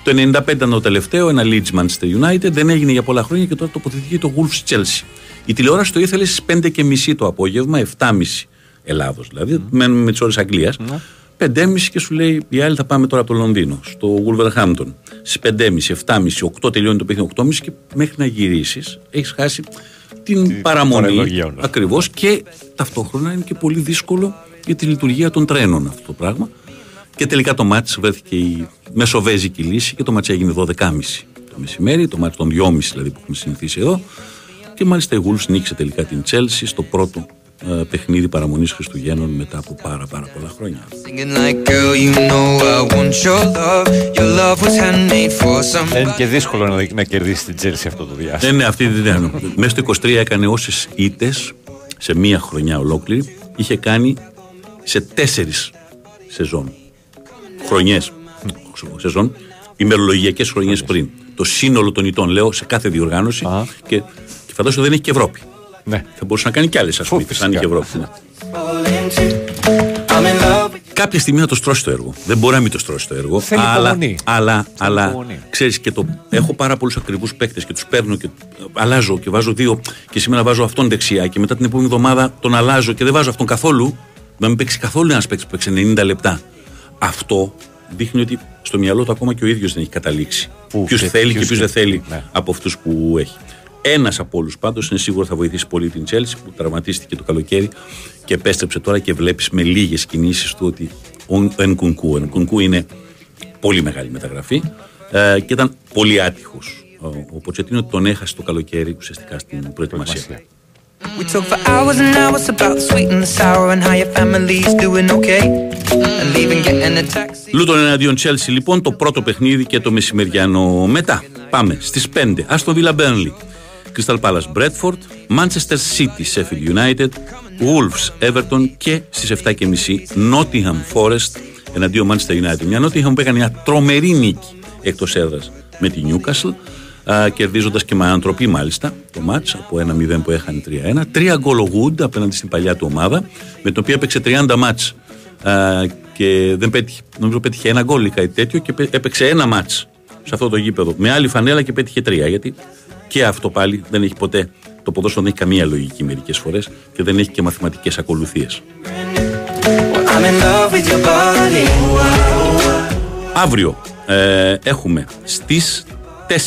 το 95 ήταν το τελευταίο, ένα Leeds Manchester United, δεν έγινε για πολλά χρόνια και τώρα τοποθετήθηκε το Wolves Chelsea. Η τηλεόραση το ήθελε στις 5.30 το απόγευμα, 7.30 Ελλάδος δηλαδή, mm. μένουμε με τις ώρες Αγγλίας. Mm. 5.30 και σου λέει η άλλη θα πάμε τώρα από το Λονδίνο, στο Wolverhampton. Στις 5.30, 7.30, 8 τελειώνει το παιχνίδι 8.30 και μέχρι να γυρίσεις έχεις χάσει την παραμονή. Ακριβώς και ταυτόχρονα είναι και πολύ δύσκολο για τη λειτουργία των τρένων αυτό το πράγμα. Και τελικά το μάτς βρέθηκε η μεσοβέζικη λύση και το μάτς έγινε 12.30 το μεσημέρι, το μάτς των 2.30 δηλαδή που έχουμε συνηθίσει εδώ. Και μάλιστα η Wolves νίκησε τελικά την Chelsea στο πρώτο ε, παιχνίδι παραμονής Χριστουγέννων μετά από πάρα πάρα πολλά χρόνια. Είναι και δύσκολο να, να κερδίσει την Chelsea αυτό το διάστημα. Ναι, ναι, αυτή την ναι. Μέσα στο 23 έκανε όσες ήττες σε μία χρονιά ολόκληρη είχε κάνει σε τέσσερις σεζόν. Χρονιές. Σεζόν. Ημερολογιακές χρονιές πριν. Το σύνολο των ητών, λέω, σε κάθε διοργάνωση. Και, και φαντάζομαι δεν έχει και Ευρώπη. Ναι. Θα μπορούσε να κάνει κι άλλες ασχολήσει, αν είχε Ευρώπη. Ναι. Κάποια στιγμή να το στρώσει το έργο. Δεν μπορεί να μην το στρώσει το έργο. Θέλει αλλά, υπομονή. αλλά, αλλά υπομονή. ξέρεις και το. Έχω πάρα πολλούς ακριβούς παίκτες και τους παίρνω και αλλάζω και βάζω δύο. Και σήμερα βάζω αυτόν δεξιά και μετά την επόμενη εβδομάδα τον αλλάζω και δεν βάζω αυτόν καθόλου. Να μην παίξει καθόλου ένας παίκτης που παίξει 90 λεπτά. Αυτό δείχνει ότι στο μυαλό του ακόμα και ο ίδιος δεν έχει καταλήξει. Πού, Ποιου και θέλει και ποιους ποιου δεν θέλει Ναι. από αυτούς που έχει. Ένας από όλους πάντως είναι σίγουρο θα βοηθήσει πολύ την Chelsea που τραυματίστηκε το καλοκαίρι και επέστρεψε τώρα και βλέπεις με λίγες κινήσεις του ότι ο Ενκουνκού. Ο Ενκουνκού είναι πολύ μεγάλη μεταγραφή ε, και ήταν πολύ άτυχος. Ο, ο Ποτσετίνο τον έχασε το καλοκαίρι ουσιαστικά στην προετοιμασία. We talk for hours and hours about the sweet and the sour and how your family's doing okay. And leaving, getting a taxi. Λούτον εναντίον Chelsea λοιπόν το πρώτο παιχνίδι και το μεσημεριανό μετά. Πάμε στις 5. Aston Villa Burnley. Crystal Palace Bradford. Manchester City Sheffield United. Wolves Everton και στις 7.30 Nottingham Forest εναντίον Manchester United. Μια Nottingham που έκανε μια τρομερή νίκη εκτός έδρας με τη Newcastle α, κερδίζοντας και με ανατροπή μάλιστα το μάτς από 1-0 που έχανε 3-1. Τρία γκολ ο Wood απέναντι στην παλιά του ομάδα με την οποία έπαιξε 30 μάτς α, και δεν πέτυχε, νομίζω πέτυχε ένα γκολ ή κάτι τέτοιο και πέ- έπαιξε ένα μάτς σε αυτό το γήπεδο με άλλη φανέλα και πέτυχε τρία γιατί και αυτό πάλι δεν έχει ποτέ το ποδόσφαιρο δεν έχει καμία λογική μερικές φορές και δεν έχει και μαθηματικές ακολουθίες. I'm in love with your body. Αύριο ε, έχουμε στις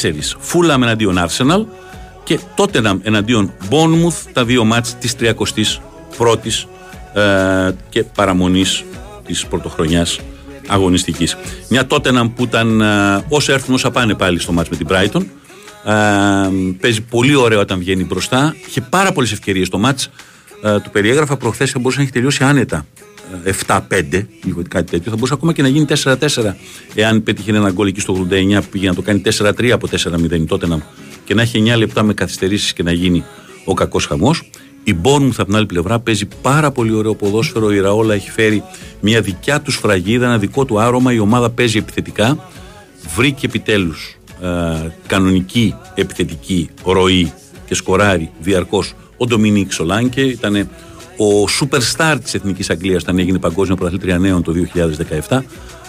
4 Φούλαμ εναντίον Arsenal και Tottenham εναντίον Bournemouth τα δύο μάτς της 31ης ε, και παραμονής της πρωτοχρονιάς αγωνιστικής. Μια Tottenham που ήταν ε, όσο έρθουν όσα πάνε πάλι στο μάτς με την Brighton ε, παίζει πολύ ωραίο όταν βγαίνει μπροστά είχε πάρα πολλές ευκαιρίες στο μάτς ε, του περιέγραφα προχθές θα μπορούσε να έχει τελειώσει άνετα ε, 7-5 ή κάτι τέτοιο θα μπορούσε ακόμα και να γίνει 4-4 εάν πέτυχε ένα γκολ εκεί στο 89 που πήγε να το κάνει 4-3 από 4-0 τότε να, και να έχει 9 λεπτά με καθυστερήσεις και να γίνει ο κακός χαμός η Bournemouth από την άλλη πλευρά παίζει πάρα πολύ ωραίο ποδόσφαιρο. Η Ραόλα έχει φέρει μια δικιά τους σφραγίδα, ένα δικό του άρωμα. Η ομάδα παίζει επιθετικά. Βρήκε επιτέλους ε, κανονική επιθετική ροή και σκοράρει διαρκώς ο Ντομινίκ Σολάνκε. Ήταν ο superstar της Εθνικής Αγγλίας όταν έγινε παγκόσμια πρωταθλήτρια νέων το 2017.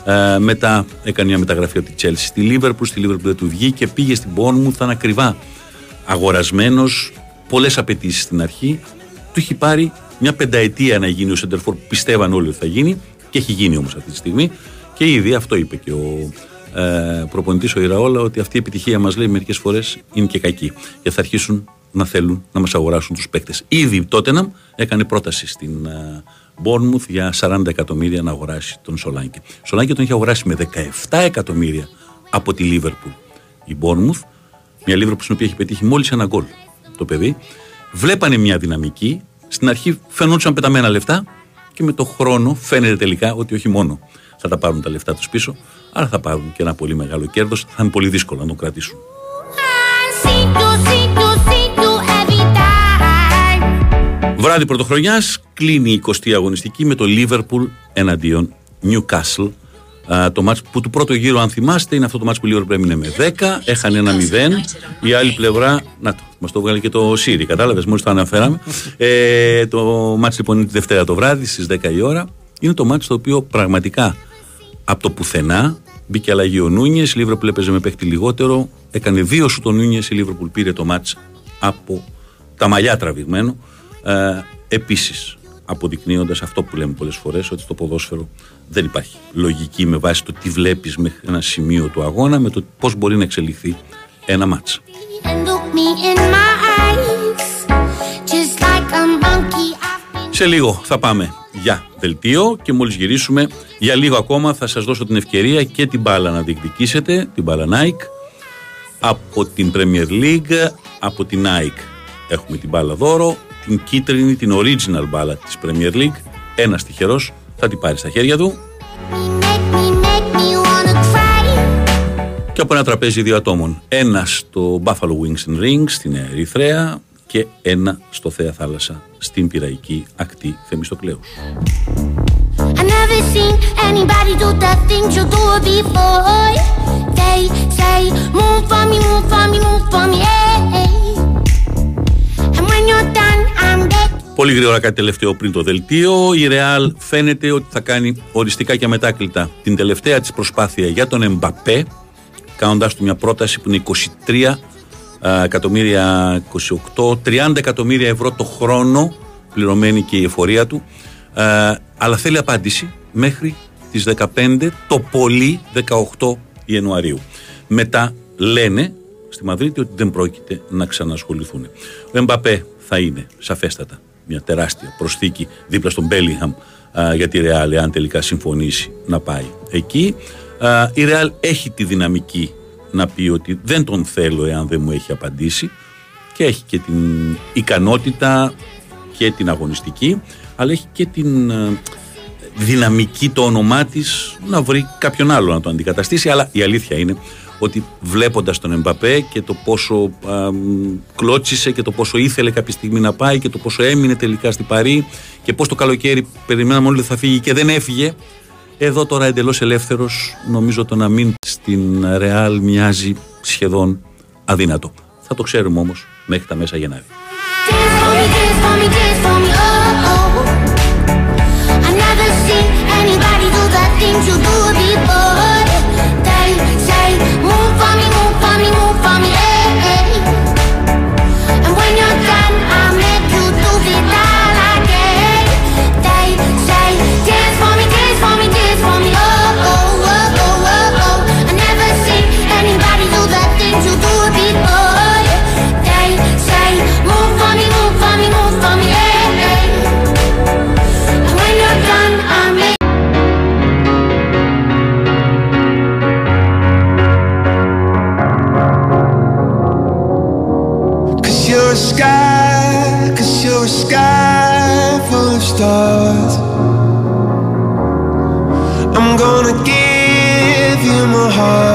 Ε, μετά έκανε μια μεταγραφή από τη Chelsea στη Λίβερπουλ. Στη Λίβερπουλ δεν του βγήκε. Πήγε στην Bournemouth, ήταν ακριβά αγορασμένος. Πολλές απαιτήσεις στην αρχή. Του έχει πάρει μια πενταετία να γίνει ο Σεντερφόρ που πιστεύαν όλοι ότι θα γίνει και έχει γίνει όμως αυτή τη στιγμή. Και ήδη αυτό είπε και ο ε, προπονητής ο Ιραόλα ότι αυτή η επιτυχία μας λέει μερικές φορές είναι και κακή. Γιατί θα αρχίσουν να θέλουν να μας αγοράσουν τους παίκτες. Ήδη τότε να έκανε πρόταση στην ε, Bournemouth για 40 εκατομμύρια να αγοράσει τον Σολάνκε. Ο Σολάνκε τον είχε αγοράσει με 17 εκατομμύρια από τη Λίβερπουλ. Η Bournemouth, μια Λίβερπουλ στην οποία έχει πετύχει μόλις ένα γκολ το παιδί, βλέπανε μια δυναμική. Στην αρχή φαινόντουσαν πεταμένα λεφτά και με το χρόνο φαίνεται τελικά ότι όχι μόνο θα τα πάρουν τα λεφτά τους πίσω, αλλά θα πάρουν και ένα πολύ μεγάλο κέρδος. Θα είναι πολύ δύσκολο να το κρατήσουν. Sinto, sinto, sinto evitar. Βράδυ πρωτοχρονιάς κλείνει η 20η αγωνιστική με το Liverpool εναντίον Newcastle. Α, το μάτς που του πρώτου γύρου, αν θυμάστε, είναι αυτό το μάτς που λίγο πρέπει να είναι με 10. Έχανε ένα 0. Η άλλη πλευρά. Να το, μας το βγάλει και το Σύρι, κατάλαβες, μόλις το αναφέραμε. Ε, το μάτς λοιπόν είναι τη Δευτέρα το βράδυ στις 10 η ώρα. Είναι το μάτς το οποίο πραγματικά από το πουθενά μπήκε αλλαγή ο Νούνιες. Η Λίβερπουλ έπαιζε με παίχτη λιγότερο. Έκανε δύο σου τον Νούνιες. Η Λίβερπουλ πήρε το μάτς από τα μαλλιά τραβηγμένο. Ε, Επίσης, αποδεικνύοντας αυτό που λέμε πολλές φορές ότι στο ποδόσφαιρο δεν υπάρχει λογική με βάση το τι βλέπεις μέχρι ένα σημείο του αγώνα με το πώς μπορεί να εξελιχθεί ένα μάτς. And look me in my eyes, just like Σε λίγο θα πάμε για δελτίο και μόλις γυρίσουμε για λίγο ακόμα θα σας δώσω την ευκαιρία και την μπάλα να διεκδικήσετε, την μπάλα Nike από την Premier League, από την Nike έχουμε την μπάλα δώρο, την κίτρινη, την original μπάλα της Premier League, ένας τυχερός θα την πάρει στα χέρια του me, make me, make me wanna cry. και από ένα τραπέζι δύο ατόμων. Ένας στο Buffalo Wings and Rings στην Ερυθρέα και ένα στο Θέα Θάλασσα στην Πυραϊκή ακτή Θεμιστοκλέους. I never seen anybody do the things you do before. They say, move for me, move for me, move for me, hey. And when you're done, I'm back. Πολύ γρήγορα κάτι τελευταίο πριν το δελτίο. Η Real φαίνεται ότι θα κάνει οριστικά και αμετάκλητα την τελευταία της προσπάθεια για τον Εμπαπέ, κάνοντας του μια πρόταση που είναι 23 α, εκατομμύρια, 28, 30 εκατομμύρια ευρώ το χρόνο, πληρωμένη και η εφορία του. Α, αλλά θέλει απάντηση μέχρι τις 15, το πολύ 18 Ιανουαρίου. Μετά λένε στη Μαδρίτη ότι δεν πρόκειται να ξανασχοληθούν. Ο Εμπαπέ θα είναι σαφέστατα μια τεράστια προσθήκη δίπλα στον Μπέλιγχαμ για τη Ρεάλ, αν τελικά συμφωνήσει να πάει εκεί. Α, η Ρεάλ έχει τη δυναμική να πει ότι δεν τον θέλω εάν δεν μου έχει απαντήσει και έχει και την ικανότητα και την αγωνιστική αλλά έχει και την ε, δυναμική το όνομά της να βρει κάποιον άλλο να το αντικαταστήσει. Αλλά η αλήθεια είναι ότι βλέποντας τον Εμπαπέ και το πόσο α, μ, κλώτσισε και το πόσο ήθελε κάποια στιγμή να πάει και το πόσο έμεινε τελικά στην Παρή και πώς το καλοκαίρι περιμέναμε όλοι ότι θα φύγει και δεν έφυγε εδώ τώρα εντελώς ελεύθερος νομίζω το να μείνει στην Ρεάλ μοιάζει σχεδόν αδύνατο. Θα το ξέρουμε όμως μέχρι τα μέσα Γενάρη. Dance for me, heart.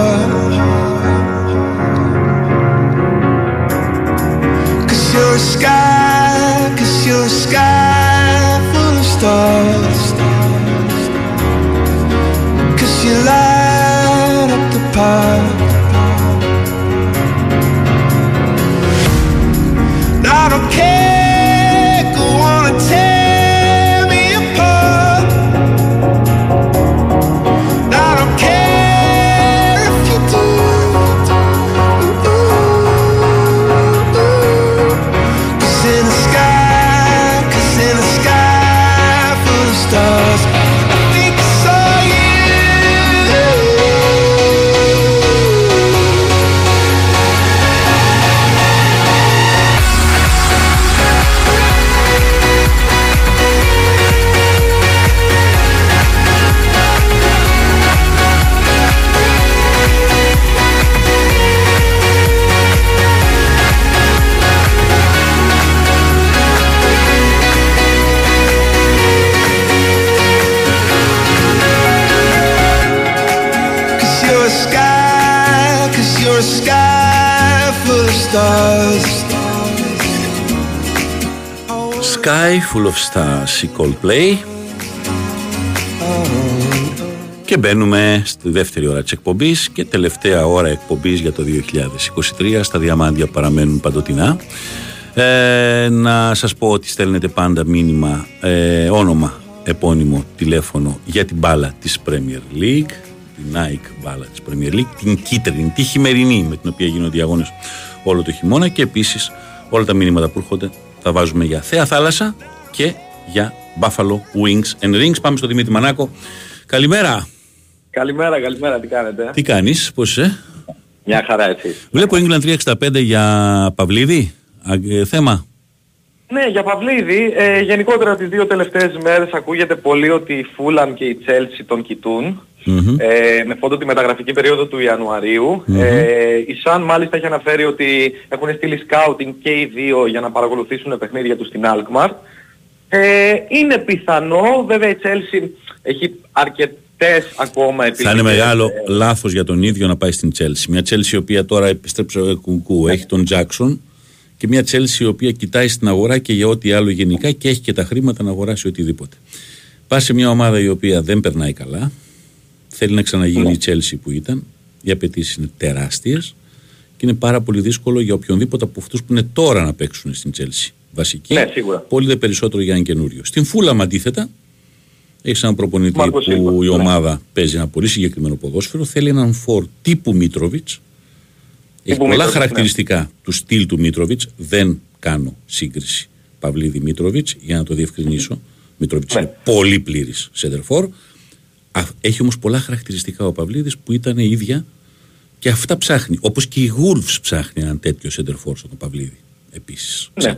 Full of Stars, η Coldplay. Και μπαίνουμε στη δεύτερη ώρα της εκπομπής και τελευταία ώρα εκπομπής για το 2023 στα διαμάντια που παραμένουν παντοτινά. Ε, να σας πω ότι στέλνετε πάντα μήνυμα, ε, όνομα, επώνυμο, τηλέφωνο για την μπάλα της Premier League, την Nike μπάλα της Premier League, την κίτρινη, τη χειμερινή με την οποία γίνονται οι αγώνες όλο το χειμώνα. Και επίσης όλα τα μήνυματα που έρχονται θα βάζουμε για Θέα Θάλασσα και για Buffalo Wings and Rings. Πάμε στο Δημήτρη Μανάκο. Καλημέρα. Καλημέρα, καλημέρα, τι κάνετε; Τι κάνεις, πώς είσαι; Μια χαρά έτσι. Βλέπω England 365 για Παυλίδη. Α, ε, θέμα. Ναι, για Παυλίδη, ε, γενικότερα τις δύο τελευταίες μέρες ακούγεται πολύ ότι η Φούλαμ και η Τσέλσι τον κοιτουν Ε, με φόντο τη μεταγραφική περίοδο του ιανουαριου Ε, η Σαν μάλιστα έχει αναφέρει ότι έχουν στείλει scouting και οι δύο για να παρακολουθήσουν παιχνίδια τους στην Alkmaar. Ε, είναι πιθανό, βέβαια η Τσέλσι έχει αρκετές ακόμα Θα επιλογές. είναι μεγάλο ε, λάθος για τον ίδιο να πάει στην Chelsea. Μια Chelsea η οποία τώρα επιστρέψε ο Κουκού, έχει τον Jackson και μια Chelsea η οποία κοιτάει στην αγορά και για ό,τι άλλο γενικά και έχει και τα χρήματα να αγοράσει οτιδήποτε. Πας σε μια ομάδα η οποία δεν περνάει καλά, θέλει να ξαναγίνει η Chelsea που ήταν, οι απαιτήσεις είναι τεράστιες και είναι πάρα πολύ δύσκολο για οποιονδήποτε από αυτούς που είναι τώρα να παίξουν στην Chelsea. Βασική, Ναι, σίγουρα. πολύ δε περισσότερο για έναν καινούριο. Στην Φούλαμ αντίθετα, έχεις έναν προπονητή Μάρκος που Σίλβα, η ναι. ομάδα παίζει ένα πολύ συγκεκριμένο ποδόσφαιρο, θέλει έναν φορ τύπου Μίτροβιτς. Έχει πολλά Μίτροβιτς, ναι. χαρακτηριστικά του στυλ του Μίτροβιτς. Δεν κάνω σύγκριση Παυλίδη Μίτροβιτς για να το διευκρινίσω. Μίτροβιτς Ναι. είναι πολύ πλήρης σέντερφορ. Έχει όμως πολλά χαρακτηριστικά ο Παυλίδης που ήταν ίδια και αυτά ψάχνει. Όπως και η Wolves ψάχνει έναν τέτοιο σέντερφορ στον Παυλίδη. Επίσης. Ναι.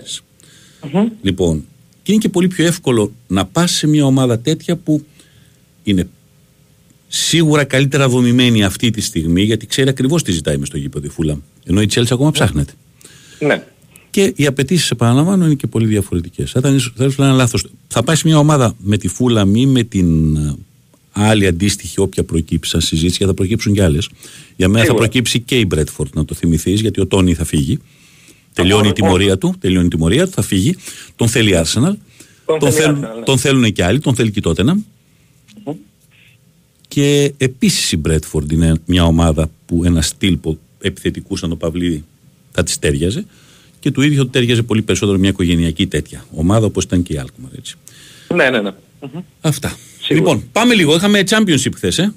Λοιπόν, και είναι και πολύ πιο εύκολο να πας σε μια ομάδα τέτοια που είναι σίγουρα καλύτερα δομημένη αυτή τη στιγμή γιατί ξέρει ακριβώς τι ζητάει μες στο γήπεδο η Φούλαμ. Ενώ η Τσέλση ακόμα ψάχνεται. Ναι. Και οι απαιτήσεις, επαναλαμβάνω, είναι και πολύ διαφορετικές. Θα ήταν ίσω- θα ήθελα ένα λάθος. Θα πάει σε μια ομάδα με τη Φούλαμ ή με την ε, άλλη αντίστοιχη, όποια προκύψει σαν συζήτηση, γιατί θα προκύψουν κι άλλες. Για μένα θα Σίγουρα. προκύψει και η Μπρέτφορντ, να το θυμηθείς, γιατί ο Τόνι θα φύγει. Τελειώνει η μόνο- τιμωρία του, τελειώνει η τιμωρία του, θα φύγει. Τον θέλει η Arsenal. Τον Τον, θέλει η θέλουν, Arsenal, ναι. τον θέλουν και άλλοι, τον θέλει και η Tottenham. Και επίσης η Μπρέτφορντ είναι μια ομάδα που ένα στυλ πο- επιθετικού σαν το Παυλίδη θα τη τέριαζε και του ίδιου του τέριαζε πολύ περισσότερο μια οικογενειακή τέτοια ομάδα όπως ήταν και η Alkmaar. Έτσι. Ναι, ναι, ναι. Αυτά. Σίγουρα. Λοιπόν, πάμε λίγο. Είχαμε Championship χθες, ε.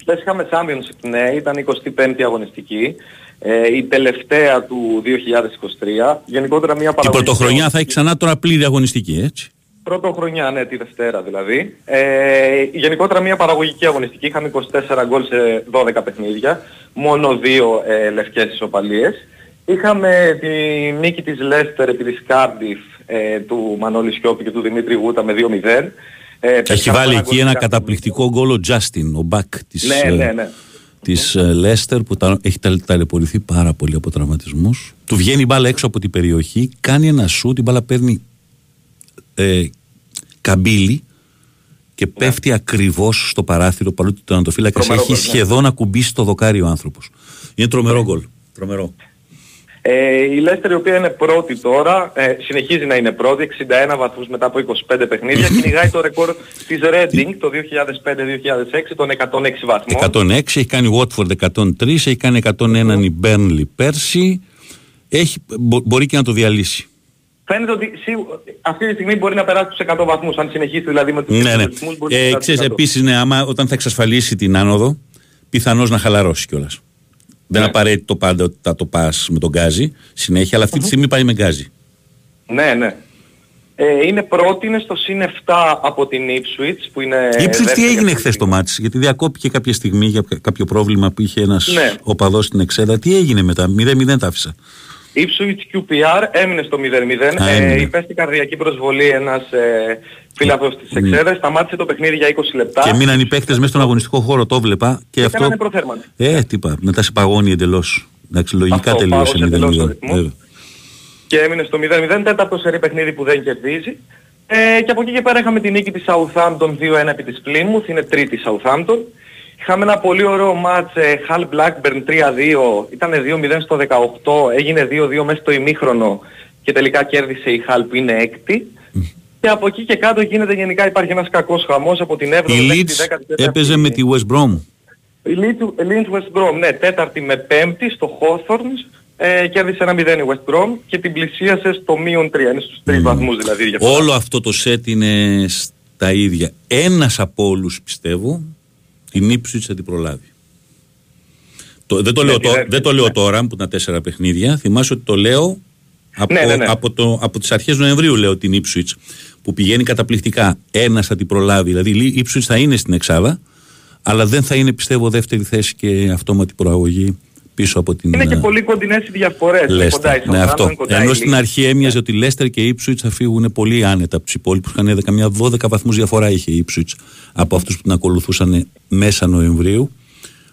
Χθες είχαμε Championship, ναι, ήταν η 25η αγωνιστική, ε, η τελευταία του 2023. Γενικότερα μια Η παραγωγική... πρωτοχρονιά θα έχει ξανά τώρα πλήρη αγωνιστική, έτσι. Πρωτοχρονιά, ναι, τη Δευτέρα δηλαδή. Ε, γενικότερα μια παραγωγική αγωνιστική. Είχαμε 24 γκολ σε 12 παιχνίδια. Μόνο δύο ε, λευκές ισοπαλίες. Είχαμε τη νίκη της Λέστερ επί της Κάρντιφ ε, του Μανώλη Σιώπη και του Δημήτρη Γούτα με 2-0. Ε, Έχει παίξαμε βάλει ένα εκεί γκολ ένα στην καταπληκτικό γκολ ο Τζάστιν, ο Μπακ της, Ναι, ε, ναι, ναι. Της ε, Λέστερ που τα- έχει τα- ταλαιπωρηθεί πάρα πολύ από τραυματισμούς. Του βγαίνει η μπάλα έξω από την περιοχή, κάνει ένα σου, την μπάλα παίρνει ε, καμπύλη και πέφτει ακριβώς στο παράθυρο παρότι το τερματοφύλακας Τρομερό έχει γκολ, ναι. σχεδόν ακουμπήσει το δοκάρι ο άνθρωπος. Είναι τρομερό γκολ. Τρομερό. Ε, η Λέστερ η οποία είναι πρώτη τώρα, ε, συνεχίζει να είναι πρώτη, 61 βαθμούς μετά από 25 παιχνίδια, κυνηγάει το ρεκόρ της Reading το 2005-2006 των 106 βαθμών. 106, έχει κάνει Watford 103, έχει κάνει 101 η Burnley πέρσι. Έχει, μπο- μπορεί και να το διαλύσει. Φαίνεται ότι σίγου- αυτή τη στιγμή μπορεί να περάσει τους 100 βαθμούς, αν συνεχίσει δηλαδή με τους Ναι, ναι. ρυθμούς μπορεί να Ε, περάσει τους ξέρεις, 100. επίσης, ναι, άμα όταν θα εξασφαλίσει την άνοδο, πιθανώς να χαλαρώσει κιόλας. Δεν Ναι. απαραίτητο πάντα ότι θα το πας με τον γκάζι συνέχεια, αλλά αυτή τη στιγμή πάει με γκάζι. Ναι, ναι. Ε, είναι πρώτη, είναι στο συν 7 από την Ipswich που είναι... Η Ipswich τι δεύτερη έγινε αυτή τη χθες το στιγμή. μάτς, γιατί διακόπηκε κάποια στιγμή για κάποιο πρόβλημα που είχε ένας Ναι. οπαδός στην Εξέδρα. Τι έγινε μετά, 0-0 τα άφησα. Ipswich QPR έμεινε στο 0-0. Α, Ε, έμεινε. υπέστη καρδιακή προσβολή ένας ε, φίλαθος της Εξέδρας. Σταμάτησε το παιχνίδι για 20 λεπτά. Και μείναν οι παίχτες μέσα στον αγωνιστικό χώρο, το βλέπα. Και αυτό. κάνανε προθέρμανση. Ε, τι είπα, μετά σε παγώνει εντελώς. Εντάξει, λογικά Αυτό, τελείωσε πάγωσε εντελώς το 0-0. ρυθμό. Βέβαια. και έμεινε στο 0-0, τέταρτο σερί παιχνίδι που δεν κερδίζει. Ε, και από εκεί και πέρα είχαμε την νίκη της Southampton 2-1 επί της Plymouth, είναι τρίτη Southampton. Είχαμε ένα πολύ ωραίο μάτς, ε, Hull Blackburn 3-2, ήταν 2-0 στο 18, έγινε 2-2 μέσα στο ημίχρονο και τελικά κέρδισε η Hull που είναι έκτη. Και από εκεί και κάτω γίνεται γενικά υπάρχει ένας κακός χαμός από την 7η Η μέχρι τη Leeds 14η. έπαιζε με τη West Brom. Η Leeds- Leeds West Brom, ναι, τέταρτη με πέμπτη στο Hawthorns. Ε, κέρδισε ένα 0 η West Brom και την πλησίασε στο μείον 3. Είναι στους 3 βαθμούς δηλαδή. η διαφορά. Όλο αυτό το σετ είναι στα ίδια. Ένας από όλους πιστεύω την Ipswich θα την προλάβει. Το, δεν, το Ναι, λέω, τη τω- δεύτερη, δεν το λέω ναι. τώρα που ήταν τέσσερα παιχνίδια. Θυμάσαι ότι το λέω Από, Ναι, ναι, ναι. από, το, από τις αρχές Νοεμβρίου λέω την Ipswich που πηγαίνει καταπληκτικά. Ένας θα την προλάβει. Δηλαδή η Ipswich θα είναι στην Εξάδα αλλά δεν θα είναι πιστεύω δεύτερη θέση και αυτόματη προαγωγή πίσω από την Είναι και ε, πολύ κοντινές οι διαφορές. Κοντά η Λέστερ. Ναι, Southampton, αυτό. κοντά η Ενώ στην Leeds. αρχή έμοιαζε ότι η Λέστερ και η Ipswich θα φύγουν πολύ άνετα από τους υπόλοιπους. Είχαν 10, καμιά 12 βαθμούς διαφορά είχε η Ipswich από αυτούς που την ακολουθούσαν μέσα Νοεμβρίου.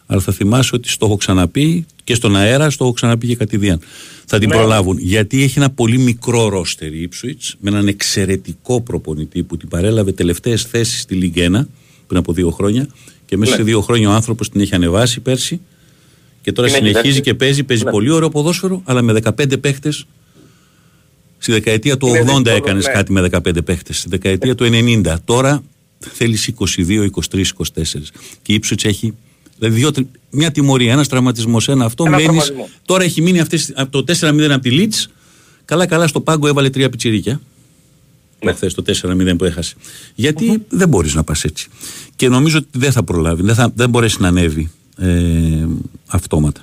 Αλλά θα θυμάσαι ότι στο έχω ξαναπεί και στον αέρα, στο έχω ξαναπεί και κατηδίαν. Θα την Ναι. προλάβουν. Γιατί έχει ένα πολύ μικρό ρόστερ η Ipswich με έναν εξαιρετικό προπονητή που την παρέλαβε τελευταίες θέσεις στη Λιγκένα πριν από δύο χρόνια. Και μέσα Ναι. σε δύο χρόνια ο άνθρωπος την έχει ανεβάσει πέρσι. Και τώρα Την έχει συνεχίζει δεύτερη. και παίζει, παίζει Ναι. πολύ ωραίο ποδόσφαιρο, αλλά με 15 παίχτες. Στη δεκαετία του Είναι 80 δύσκολο, έκανες ναι. κάτι με 15 παίχτες. Στη δεκαετία του 90. Τώρα θέλεις 22, 23, 24. Και η Ipswich έχει. Δηλαδή δύο, τρι- μια τιμωρία, ένας τραυματισμός, ένα αυτό. Ένα μένεις- τραυματισμό. τώρα έχει μείνει αυτές, από το 4-0 από τη Leeds. Καλά-καλά στο πάγκο έβαλε τρία πιτσιρίκια. Ναι. Προχθές το 4-0 που έχασε. Γιατί δεν μπορείς να πας έτσι. Και νομίζω ότι δεν θα προλάβει, δεν, θα, δεν μπορέσει να ανέβει ε, αυτόματα.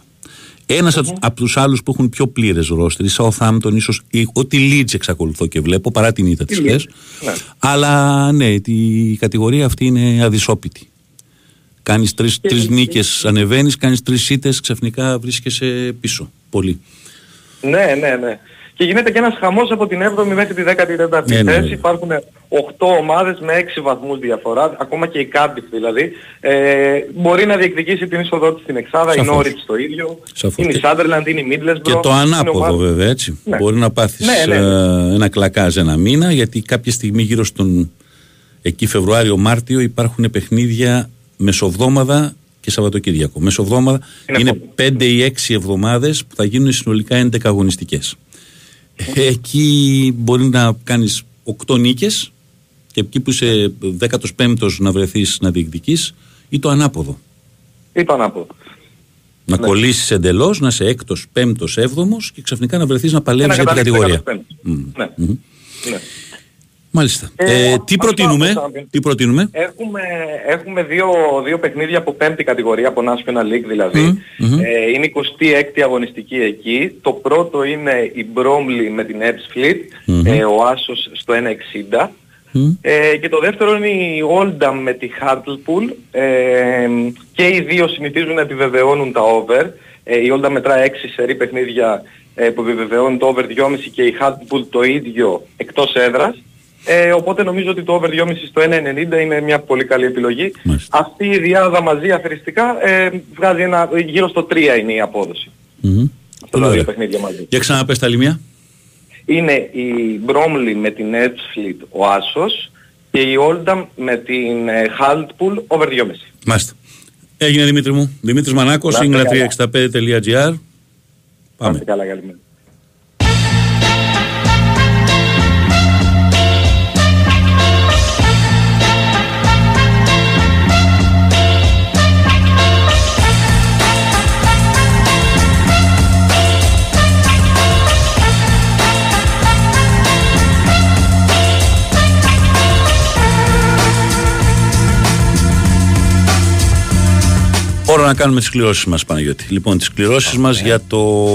Ένας από του άλλους που έχουν πιο πλήρες ρόστερ, η Southampton, ίσω ότι Leeds εξακολουθώ και βλέπω παρά την ήττα της Τη χθες. Leeds, ναι. Αλλά ναι, η κατηγορία αυτή είναι αδυσόπιτη. Κάνεις τρει τρεις νίκες, ανεβαίνεις, κάνεις τρεις ήττες, ξαφνικά βρίσκεσαι πίσω. Πολύ. Ναι, ναι, ναι. Και γίνεται και ένας χαμός από την 7η μέχρι τη 14η Ναι, ναι, θέση. ναι. Υπάρχουν 8 ομάδες με 6 βαθμούς διαφορά, ακόμα και η Cardiff δηλαδή. Ε, μπορεί να διεκδικήσει την είσοδό της στην Εξάδα, η Σαφώς. Norwich το ίδιο. Σαφώς. Είναι η Και- Sunderland, είναι η Middlesbrough. Και το είναι ανάποδο ομάδες- βέβαια έτσι. Ναι. Μπορεί να πάθεις Ναι, ναι, ναι. ε, ένα κλακάζ ένα μήνα γιατί κάποια στιγμή γύρω στον εκεί Φεβρουάριο-Μάρτιο υπάρχουν παιχνίδια μεσοβδόμαδα και Σαββατοκύριακο. Μεσοβδόμαδα Είναι είναι αυτό. 5 ή 6 εβδομάδες που θα γίνουν συνολικά 11 αγωνιστικές. Εκεί μπορεί να κάνεις 8 νίκες και εκεί που είσαι 15ος να βρεθείς να διεκδικείς ή το ανάποδο. Ή το ανάποδο. Να Ναι. κολλήσεις εντελώς, να είσαι έκτος, πέμπτος, έβδομος και ξαφνικά να βρεθείς να παλεύεις για την καταλήξεις κατηγορία. 15. Μμ. Ναι. Μμμ. ναι. Μάλιστα. Ε, Ε, τι αυτό προτείνουμε, από το Champions. τι προτείνουμε; Έχουμε, έχουμε δύο, δύο παιχνίδια από πέμπτη κατηγορία, από National League δηλαδή. Μμμ, μμμ. Ε, είναι η 26η αγωνιστική εκεί. Το πρώτο είναι η Bromley με την Ebbsfleet, Μμμ. ε, ο Άσος στο 1.60. Μμ. Ε, και το δεύτερο είναι η Oldham με τη Hartlepool. Ε, και οι δύο συνηθίζουν να επιβεβαιώνουν τα over. Ε, η Oldham μετρά 6 σερή παιχνίδια ε, που επιβεβαιώνουν το over 2,5 και η Hartlepool το ίδιο εκτός έδρας. Ε, οπότε νομίζω ότι το over 2,5 στο 1,90 είναι μια πολύ καλή επιλογή. Μάλιστα. Αυτή η διάδα μαζί αφαιριστικά ε, βγάζει ένα, γύρω στο 3 είναι η απόδοση. Μμμ. Αυτά Πολύ τα δύο ωραία. παιχνίδια μαζί. Για ξαναπες τα λιμία. Είναι η Bromley με την Ebbsfleet ο Άσος και η Oldham με την ε, Hartlepool over 2,5. Μάλιστα. Έγινε Δημήτρη μου. Δημήτρης Μανάκος, Να είστε ingla365.gr. Πάμε. Πάστε καλά, καλημέρα. Ώρα να κάνουμε τις κληρώσεις μας Παναγιώτη. Λοιπόν, τις κληρώσεις μας για, το,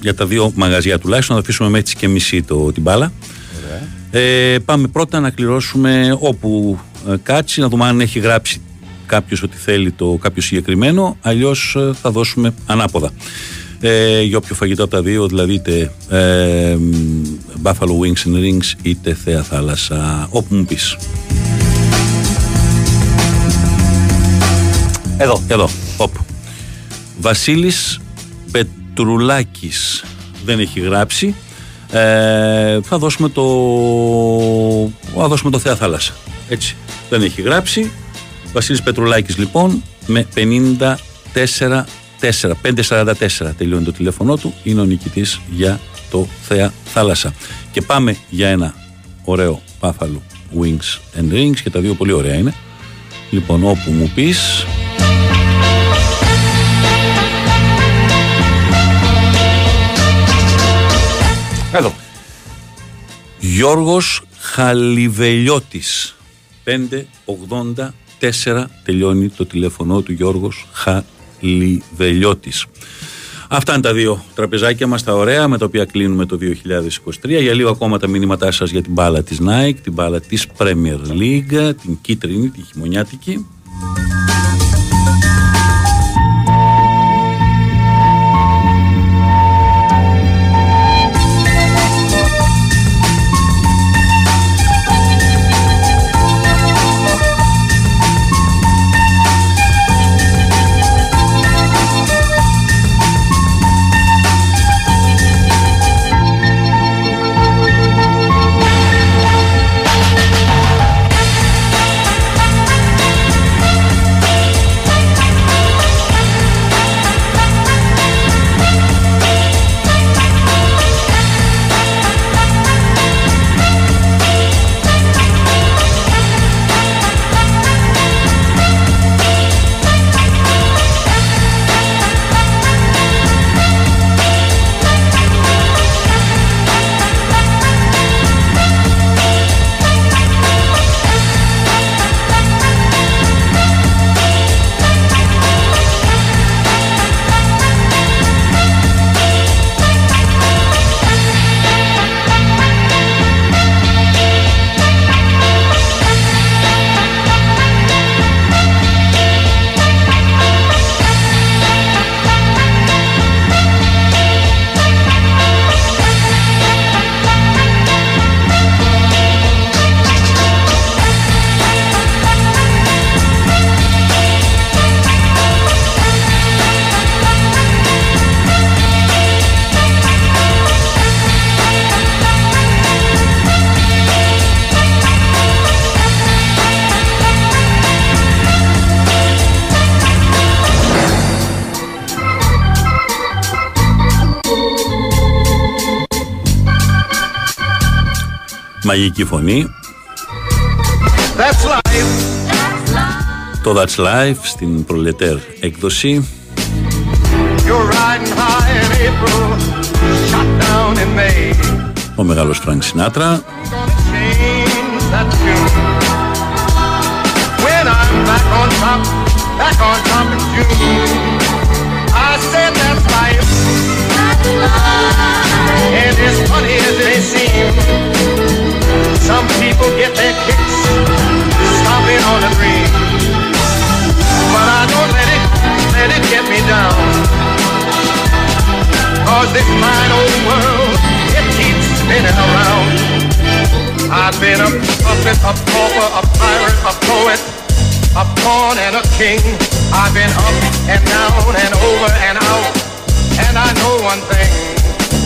για τα δύο μαγαζιά τουλάχιστον. Να το αφήσουμε μέχρι τις και μισή το, την μπάλα. Ε, πάμε πρώτα να κληρώσουμε όπου ε, κάτσει, να δούμε αν έχει γράψει κάποιος ότι θέλει το κάποιο συγκεκριμένο, αλλιώς ε, θα δώσουμε ανάποδα. Ε, για όποιο φαγητό από τα δύο, δηλαδή είτε ε, μ, Buffalo Wings and Rings είτε Θέα Θάλασσα, όπου μου πεις. Εδώ. Εδώ, όπου. Βασίλης Πετρουλάκης δεν έχει γράψει. Ε, θα δώσουμε το θα δώσουμε το Θέα Θάλασσα. Έτσι. Δεν έχει γράψει. Βασίλης Πετρουλάκης λοιπόν με 54 4, 544 τελειώνει το τηλέφωνό του είναι ο νικητής για το Θέα Θάλασσα και πάμε για ένα ωραίο Buffalo Wings and Rings και τα δύο πολύ ωραία είναι λοιπόν όπου μου πεις Εδώ. Γιώργος Χαλιβελιώτης 584 τελειώνει το τηλέφωνο του Γιώργος Χαλιβελιώτης Αυτά είναι τα δύο τραπεζάκια μας τα ωραία με τα οποία κλείνουμε το 2023. Για λίγο ακόμα τα μηνύματά σας για την μπάλα της Nike, την μπάλα της Premier League, την κίτρινη, τη χειμωνιάτικη. μαγική φωνή. Το That's Life στην ProleteR έκδοση. Ο μεγάλος Φρανκ Σινάτρα. Get me down. Cause this fine old world, it keeps spinning around. I've been a puppet, a pauper, a pirate, a poet, a pawn and a king. I've been up and down and over and out. And I know one thing.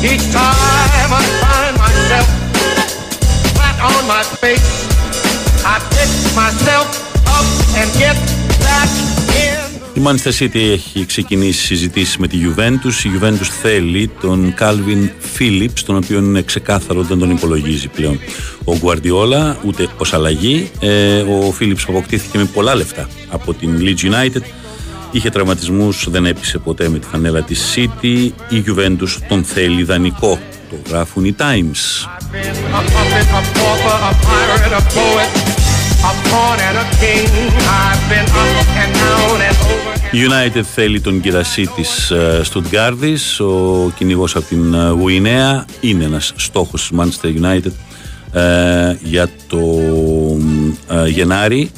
Each time I find myself flat on my face, I pick myself up and get back in. Η Manchester City έχει ξεκινήσει συζητήσεις με τη Juventus. Η Juventus θέλει τον Calvin Phillips, τον οποίο είναι ξεκάθαρο δεν τον υπολογίζει πλέον ο Guardiola, ούτε ως αλλαγή. Ε, ο Phillips αποκτήθηκε με πολλά λεφτά από την Leeds United. Είχε τραυματισμούς, δεν έπεισε ποτέ με τη φανέλα της City. Η Juventus τον θέλει δανεικό. Το γράφουν οι Times. I've been a puppet, a pauper, a pirate, a poet, a pawn and a king. I've been up and down and over. Η United θέλει τον κυρασί της ε, Στουτγκάρδης, ο κυνηγός από την ε, Γουινέα, είναι ένας στόχος της Manchester United ε, για το ε, Γενάρη.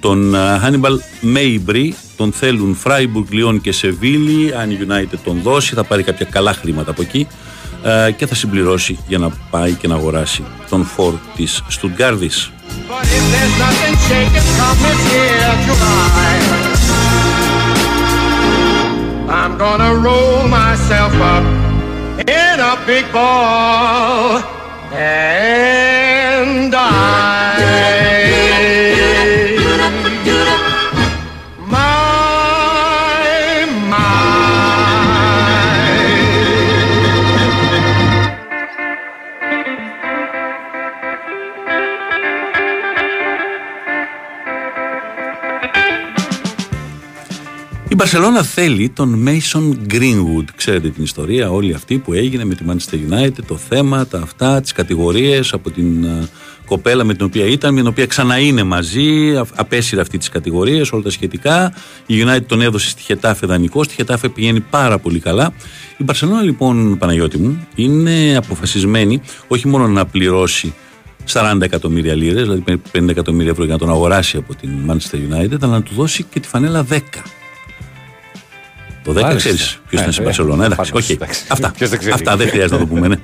Τον ε, Hannibal Mabry τον θέλουν Freiburg, Λιόν και Σεβίλη. Αν η United τον δώσει θα πάρει κάποια καλά χρήματα από εκεί ε, και θα συμπληρώσει για να πάει και να αγοράσει τον φορ της Στουτγκάρδης. But if there's nothing shaking come this here July, I'm gonna roll myself up in a big ball and die. Μπαρσελόνα θέλει τον Mason Greenwood. Ξέρετε την ιστορία, όλη αυτή που έγινε με τη Manchester United, το θέμα, τα αυτά, τις κατηγορίες από την ε, κοπέλα με την οποία ήταν, με την οποία ξανά είναι μαζί, α- απέσυρε αυτή τις κατηγορίες, όλα τα σχετικά. Η United τον έδωσε στη Χετάφε δανεικό, στη Χετάφε πηγαίνει πάρα πολύ καλά. Η Μπαρσελόνα λοιπόν, Παναγιώτη μου, είναι αποφασισμένη όχι μόνο να πληρώσει 40 εκατομμύρια λίρες, δηλαδή 50 εκατομμύρια ευρώ για να τον αγοράσει από την Manchester United, αλλά να του δώσει και τη φανέλα 10. Το 10 Μάλιστα. ξέρεις ποιος Ε, είναι στην ε, Μπαρσελόνα. Εντάξει, πάντως, οκ. εντάξει. Αυτά. Ποιος δεν ξέρει. Αυτά δεν χρειάζεται να το πούμε. Ναι.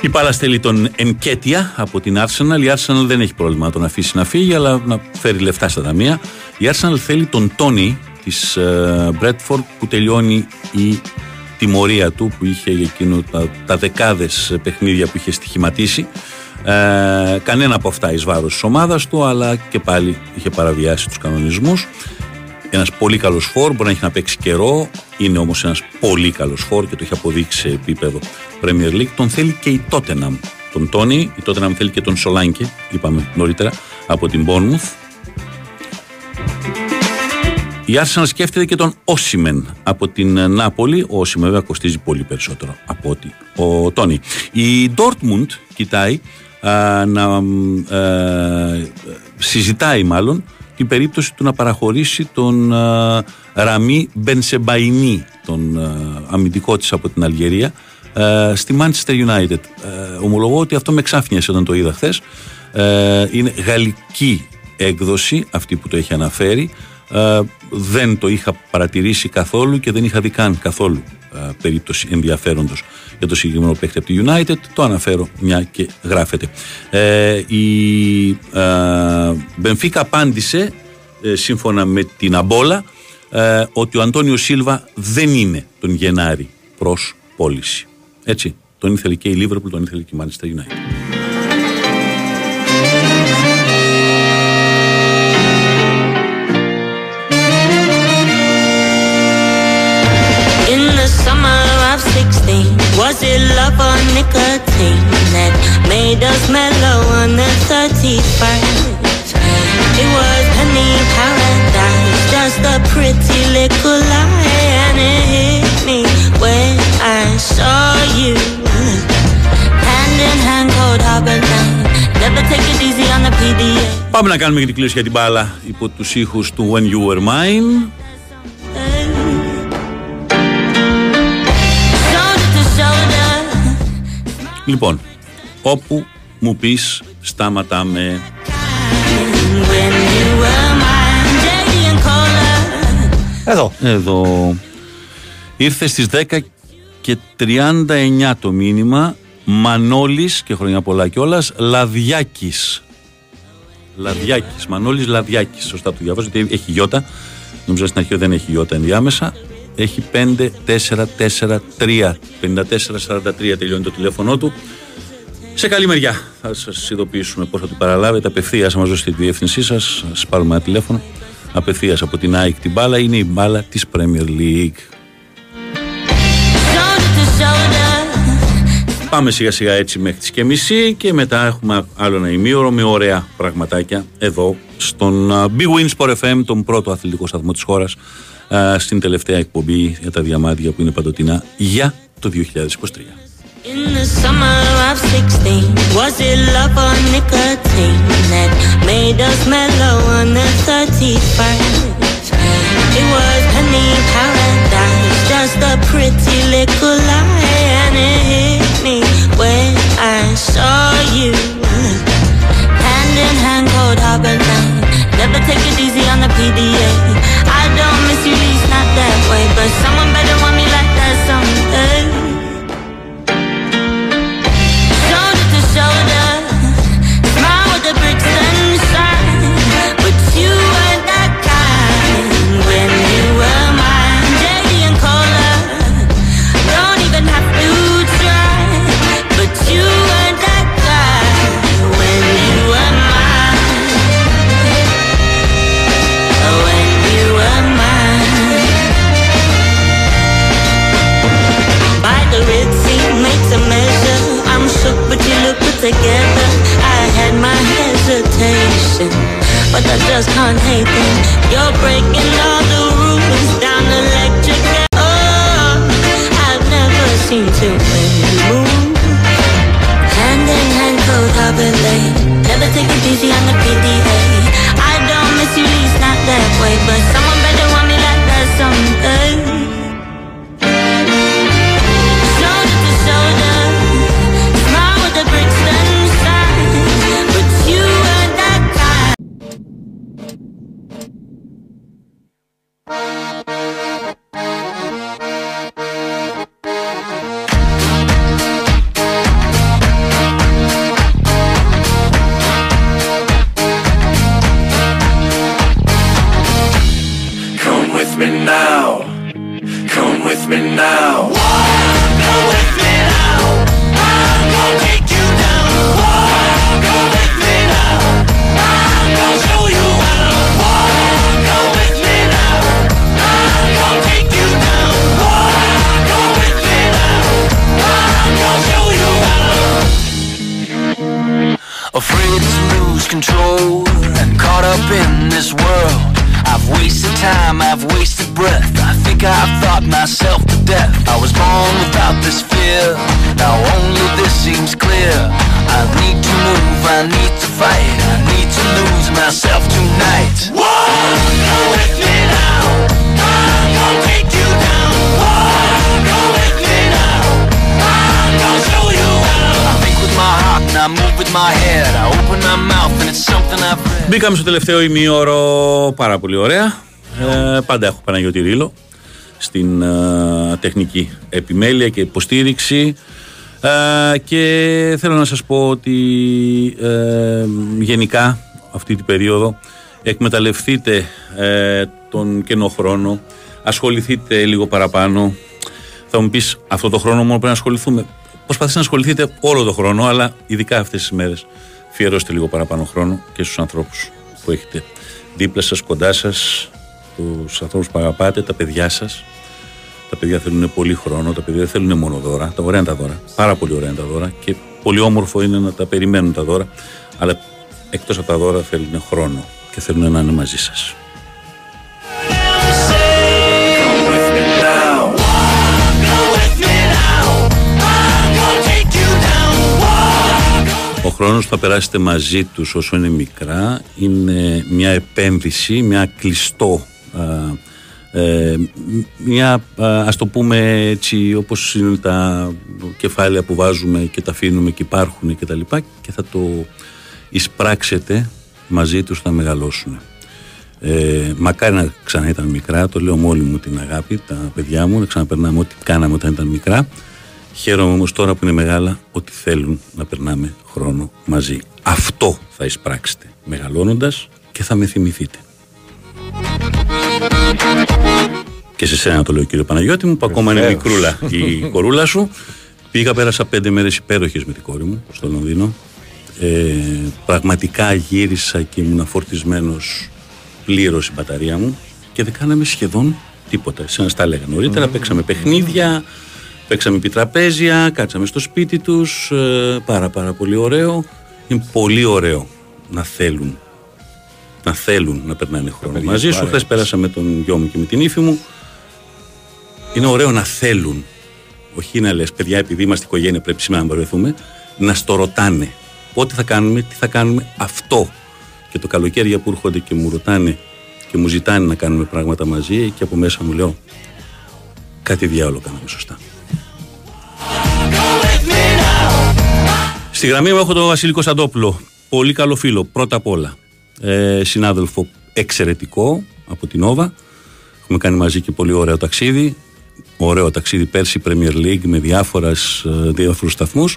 Η Πάλας θέλει τον Ενκέτια από την Arsenal. Η Arsenal δεν έχει πρόβλημα να τον αφήσει να φύγει, αλλά να φέρει λεφτά στα ταμεία. Η Arsenal θέλει τον Τόνι της Brentford που τελειώνει η τιμωρία του που είχε για εκείνο τα, τα δεκάδες παιχνίδια που είχε στοιχηματίσει. Ε, κανένα από αυτά εις βάρος της ομάδας του, αλλά και πάλι είχε παραβιάσει τους κανονισμούς. Ένας πολύ καλός φόρ, μπορεί να έχει να παίξει καιρό. Είναι όμως ένας πολύ καλός φόρ και το έχει αποδείξει σε επίπεδο Premier League. Τον θέλει και η Tottenham. Τον Τόνι, η Tottenham θέλει και τον Σολάνκε, είπαμε νωρίτερα, από την Bournemouth. Η Arsenal σκέφτεται και τον Όσιμεν από την ε, Νάπολη. Ο Όσιμεν βέβαια κοστίζει πολύ περισσότερο από ότι ο Τόνι. Η Dortmund κοιτάει α, να ε, συζητάει μάλλον την περίπτωση του να παραχωρήσει τον α, Ραμί Μπενσεμπαϊνί, τον α, αμυντικό της από την Αλγερία, α, στη Manchester United. Ε, ομολογώ ότι αυτό με ξάφνιασε όταν το είδα χθες. είναι γαλλική έκδοση αυτή που το έχει αναφέρει. Ε, δεν το είχα παρατηρήσει καθόλου και δεν είχα δει καν καθόλου ε, περίπτωση ενδιαφέροντος για το συγκεκριμένο παίκτη από τη United. Το αναφέρω μια και γράφεται. Ε, η ε, Μπενφίκα απάντησε ε, σύμφωνα με την Αμπόλα ε, ότι ο Αντώνιο Σίλβα δεν είναι τον Γενάρη προς πώληση. Έτσι, τον ήθελε και η Λίβερπουλ, τον ήθελε και η Manchester United. 16, was it love or nicotine that made us mellow on the 31st? It was honey paradise, just a pretty little lie, and it hit me when I saw you. Hand in hand, cold harbor night. Never take it easy on the PDA. Πάμε να κάνουμε και την κλήρωση για την μπάλα υπό τους ήχους του When You Were Mine. Λοιπόν, όπου μου πεις σταματάμε. When you were mine, Jay and Cola. Εδώ. Εδώ ήρθε στις 10 και 39 το μήνυμα Μανώλης και χρόνια πολλά κιόλας Λαδιάκης Λαδιάκης, Μανώλης Λαδιάκης Σωστά το διαβάζω γιατί έχει γιώτα Νομίζω στην αρχή δεν έχει γιώτα ενδιάμεσα Έχει 5, 4, 4, 3 54, 43 τελειώνει το τηλέφωνο του σε καλή μεριά. Θα σας ειδοποιήσουμε πώς θα του παραλάβετε. Απευθείας, θα μα δώσετε τη διεύθυνσή σας, θα σα πάρουμε ένα τηλέφωνο. Απευθείας από την ΑΕΚ την μπάλα. Είναι η μπάλα της Premier League. Shoulder to shoulder. Πάμε σιγά σιγά έτσι μέχρι τις και μισή και μετά έχουμε άλλο ένα ημίωρο με ωραία πραγματάκια εδώ στον α, Big Win Sport FM, τον πρώτο αθλητικό σταθμό της χώρας α, στην τελευταία εκπομπή για τα διαμάδια που είναι παντοτινά για το 2023. In the summer of 16, was it love or nicotine that made us mellow on the 31st? It was honey paradise, just a pretty little lie, and it hit me when I saw you. Hand in hand, cold harbor night. Never take it easy on the PDA. I don't miss you, least not that way, but someone better want me στο τελευταίο ημίωρο πάρα πολύ ωραία. Ε, πάντα έχω Παναγιώτη Ρήλο στην ε, τεχνική επιμέλεια και υποστήριξη. Ε, και θέλω να σας πω ότι ε, γενικά αυτή την περίοδο εκμεταλλευτείτε ε, τον κενό χρόνο, ασχοληθείτε λίγο παραπάνω. Θα μου πεις αυτό το χρόνο μόνο πρέπει να ασχοληθούμε. Προσπαθήστε να ασχοληθείτε όλο το χρόνο, αλλά ειδικά αυτές τις μέρες αφιερώστε λίγο παραπάνω χρόνο και στους ανθρώπους που έχετε δίπλα σας, κοντά σας, τους ανθρώπους που αγαπάτε, τα παιδιά σας. Τα παιδιά θέλουν πολύ χρόνο, τα παιδιά δεν θέλουν μόνο δώρα. Τα ωραία είναι τα δώρα. Πάρα πολύ ωραία είναι τα δώρα και πολύ όμορφο είναι να τα περιμένουν τα δώρα. Αλλά εκτός από τα δώρα θέλουν χρόνο και θέλουν να είναι μαζί σας. Χρόνος που θα περάσετε μαζί τους όσο είναι μικρά είναι μια επένδυση, μια κλειστό α, ε, μια α, ας το πούμε έτσι όπως είναι τα κεφάλαια που βάζουμε και τα αφήνουμε και υπάρχουν και τα λοιπά και θα το εισπράξετε μαζί τους θα μεγαλώσουν. Ε, μακάρι να ξανά ήταν μικρά, το λέω με όλη μου την αγάπη, τα παιδιά μου, να ξαναπερνάμε ό,τι κάναμε όταν ήταν μικρά. Χαίρομαι όμως τώρα που είναι μεγάλα ότι θέλουν να περνάμε χρόνο μαζί. Αυτό θα εισπράξετε μεγαλώνοντας και θα με θυμηθείτε. Και σε σένα το λέω κύριε Παναγιώτη μου που ακόμα είναι Βεβαίως. μικρούλα η κορούλα σου. Πήγα πέρασα πέντε μέρες υπέροχες με την κόρη μου στο Λονδίνο. Ε, πραγματικά γύρισα και ήμουν φορτισμένος πλήρως η μπαταρία μου και δεν κάναμε σχεδόν τίποτα. Εσένας τα έλεγα νωρίτερα, παίξαμε παιχνίδια, παίξαμε επιτραπέζια, κάτσαμε στο σπίτι τους, ε, πάρα πάρα πολύ ωραίο. Είναι πολύ ωραίο να θέλουν να θέλουν να περνάνε χρόνο παιδιά μαζί σου. πάρα Χθες πέρασα με τον γιο μου και με την ύφη μου. Είναι ωραίο να θέλουν. Όχι να λες παιδιά, επειδή είμαστε οικογένεια, πρέπει σήμερα να βρεθούμε. Να στο ρωτάνε. Πότε θα κάνουμε, τι θα κάνουμε, αυτό. Και το καλοκαίρια που έρχονται και μου ρωτάνε και μου ζητάνε να κάνουμε πράγματα μαζί, και από μέσα μου λέω κάτι διάολο κάναμε σωστά. Στη γραμμή μου έχω τον Βασίλη Κωνσταντόπουλο. Πολύ καλό φίλο, πρώτα απ' όλα. Ε, συνάδελφο εξαιρετικό από την Όβα. Έχουμε κάνει μαζί και πολύ ωραίο ταξίδι. Ωραίο ταξίδι πέρσι Premier League με διάφορες, ε, διάφορους σταθμούς.